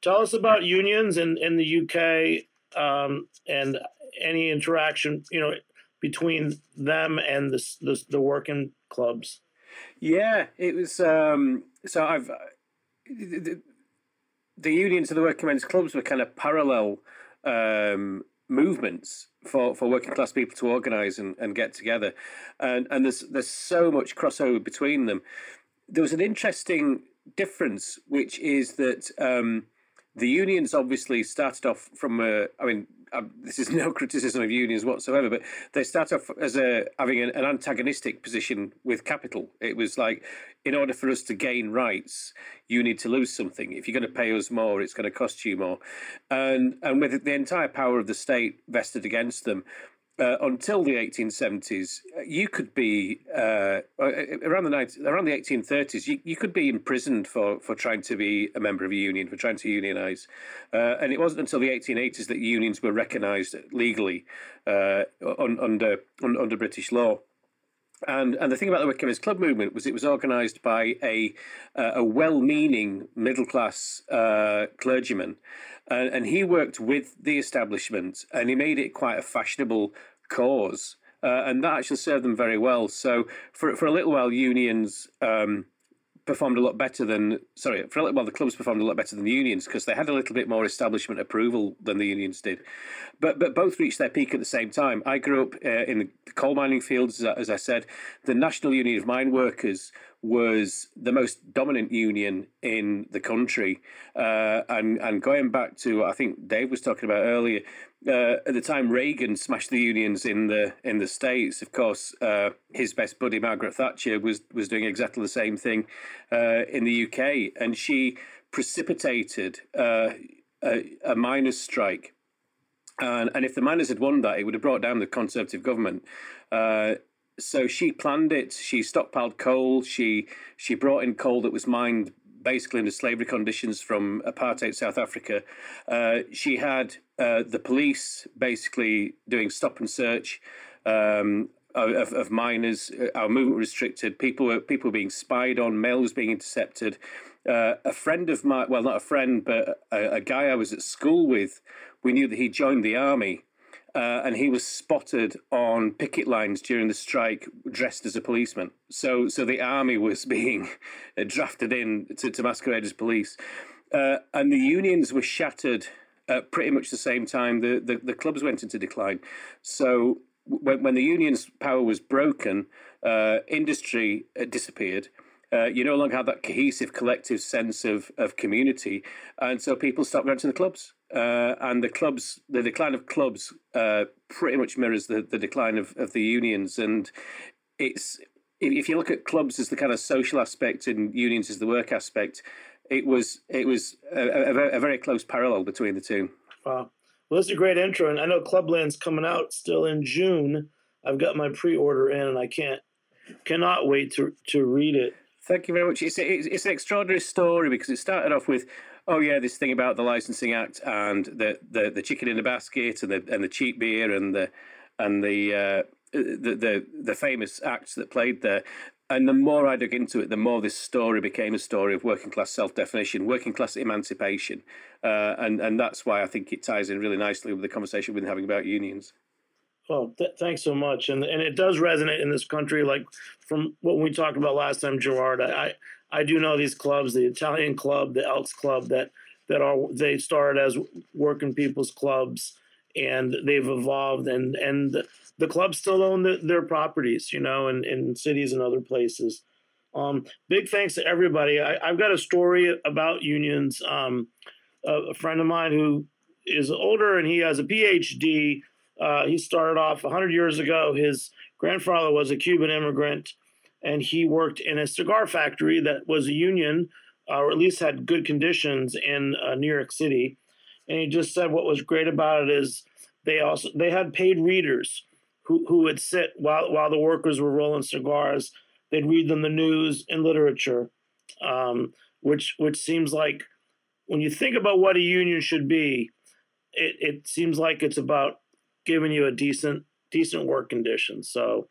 tell us about unions in in the UK um, and any interaction you know between them and the the, the working clubs. Yeah, it was. Um, so I've the, the unions of the working men's clubs were kind of parallel um, movements for, for working class people to organise and, and get together, and and there's there's so much crossover between them. There was an interesting difference, which is that um, the unions obviously started off from a. I mean, um, this is no criticism of unions whatsoever, but they start off as a having an, an, antagonistic position with capital. It was like, in order for us to gain rights, you need to lose something. If you're going to pay us more, it's going to cost you more, and and with the entire power of the state vested against them, uh, until the 1870s, you could be uh, uh around the 19, around the 1830s. You, you could be imprisoned for, for trying to be a member of a union, for trying to unionize, uh, and it wasn't until the 1880s that unions were recognised legally uh, un, under un, under British law. And and the thing about the Men's Club movement was it was organised by a uh, a well-meaning middle class and, and he worked with the establishment and he made it quite a fashionable cause, uh, and that actually served them very well. So for for a little while, unions. Um, performed a lot better than sorry for a little while the clubs performed a lot better than the unions because they had a little bit more establishment approval than the unions did but but both reached their peak at the same time i grew up uh, in the coal mining fields as i said the national union of mine workers was the most dominant union in the country uh, and and going back to i think dave was talking about earlier uh, at the time Reagan smashed the unions in the in the states. Of course, uh, his best buddy Margaret Thatcher was was doing exactly the same thing uh, in the UK, and she precipitated uh, a, a miners' strike. And, and if the miners had won that, it would have brought down the Conservative government. Uh, so she planned it. She stockpiled coal. She she brought in coal that was mined basically under slavery conditions from apartheid South Africa. Uh, she had uh, the police basically doing stop and search um, of, of, miners. Uh, our movement restricted. People were people were being spied on. Mail was being intercepted. Uh, a friend of mine, well, not a friend, but a, a guy I was at school with, we knew that he joined the army uh, and he was spotted on picket lines during the strike, dressed as a policeman. So, so the army was being drafted in to, to masquerade as police, uh, and the unions were shattered at pretty much the same time. The, the, the clubs went into decline. So, when, when the unions' power was broken, uh, industry uh, disappeared. Uh, you no longer had that cohesive, collective sense of, of community, and so people stopped going to the clubs uh, and the clubs, the decline of clubs, uh, pretty much mirrors the, the decline of, of the unions. And it's if you look at clubs as the kind of social aspect and unions as the work aspect, it was it was a, a, a very close parallel between the two. Wow, well, that's a great intro, and I know Clubland's coming out still in June. I've got my pre-order in, and I can't cannot wait to to read it. Thank you very much. It's, a, it's an extraordinary story because it started off with oh yeah, this thing about the licensing act and the, the, the chicken in the basket and the and the cheap beer and the and the uh, the, the the famous acts that played there. And the more I dug into it, the more this story became a story of working class self definition, working class emancipation, uh, and and that's why I think it ties in really nicely with the conversation we've been having about unions. Well, th- thanks so much, and and it does resonate in this country. Like from what we talked about last time, Gerard, I I do know these clubs, the Italian Club, the Elks Club, that that are they started as working people's clubs, and they've evolved, and and the, clubs still own the, their properties, you know, in, in cities and other places. Um, big thanks to everybody. I, have got a story about unions. Um, a, a, friend of mine who is older and he has a PhD. Uh, he started off 100 years ago. His grandfather was a Cuban immigrant and he worked in a cigar factory that was a union, uh, or at least had good conditions in uh, New York City. And he just said what was great about it is they also they had paid readers who who would sit while while the workers were rolling cigars. They'd read them the news and literature, um, which which seems like when you think about what a union should be, it, it seems like it's about giving you a decent decent work condition. So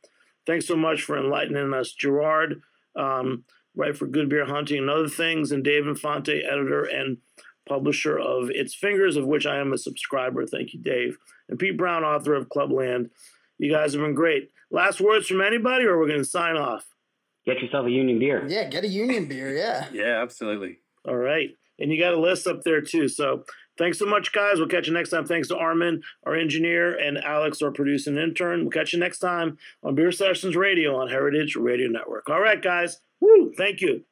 Thanks so much for enlightening us, Gerard, um, right for Good Beer Hunting and other things, and Dave Infante, editor and publisher of It's Fingers, of which I am a subscriber. Thank you, Dave. And Pete Brown, author of Clubland. You guys have been great. Last words from anybody, or we're going to sign off? Get yourself a union beer. Yeah, get a union beer. Yeah. yeah, absolutely. All right. And you got a list up there too. So Thanks so much, guys. We'll catch you next time. Thanks to Armin, our engineer, and Alex, our producer and intern. We'll catch you next time on Beer Sessions Radio on Heritage Radio Network. All right, guys. Woo! Thank you.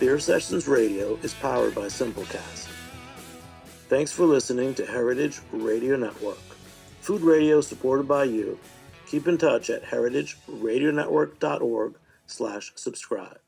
Beer Sessions Radio is powered by Simplecast. Thanks for listening to Heritage Radio Network. Food radio supported by you. Keep in touch at heritageradionetwork.org slash subscribe.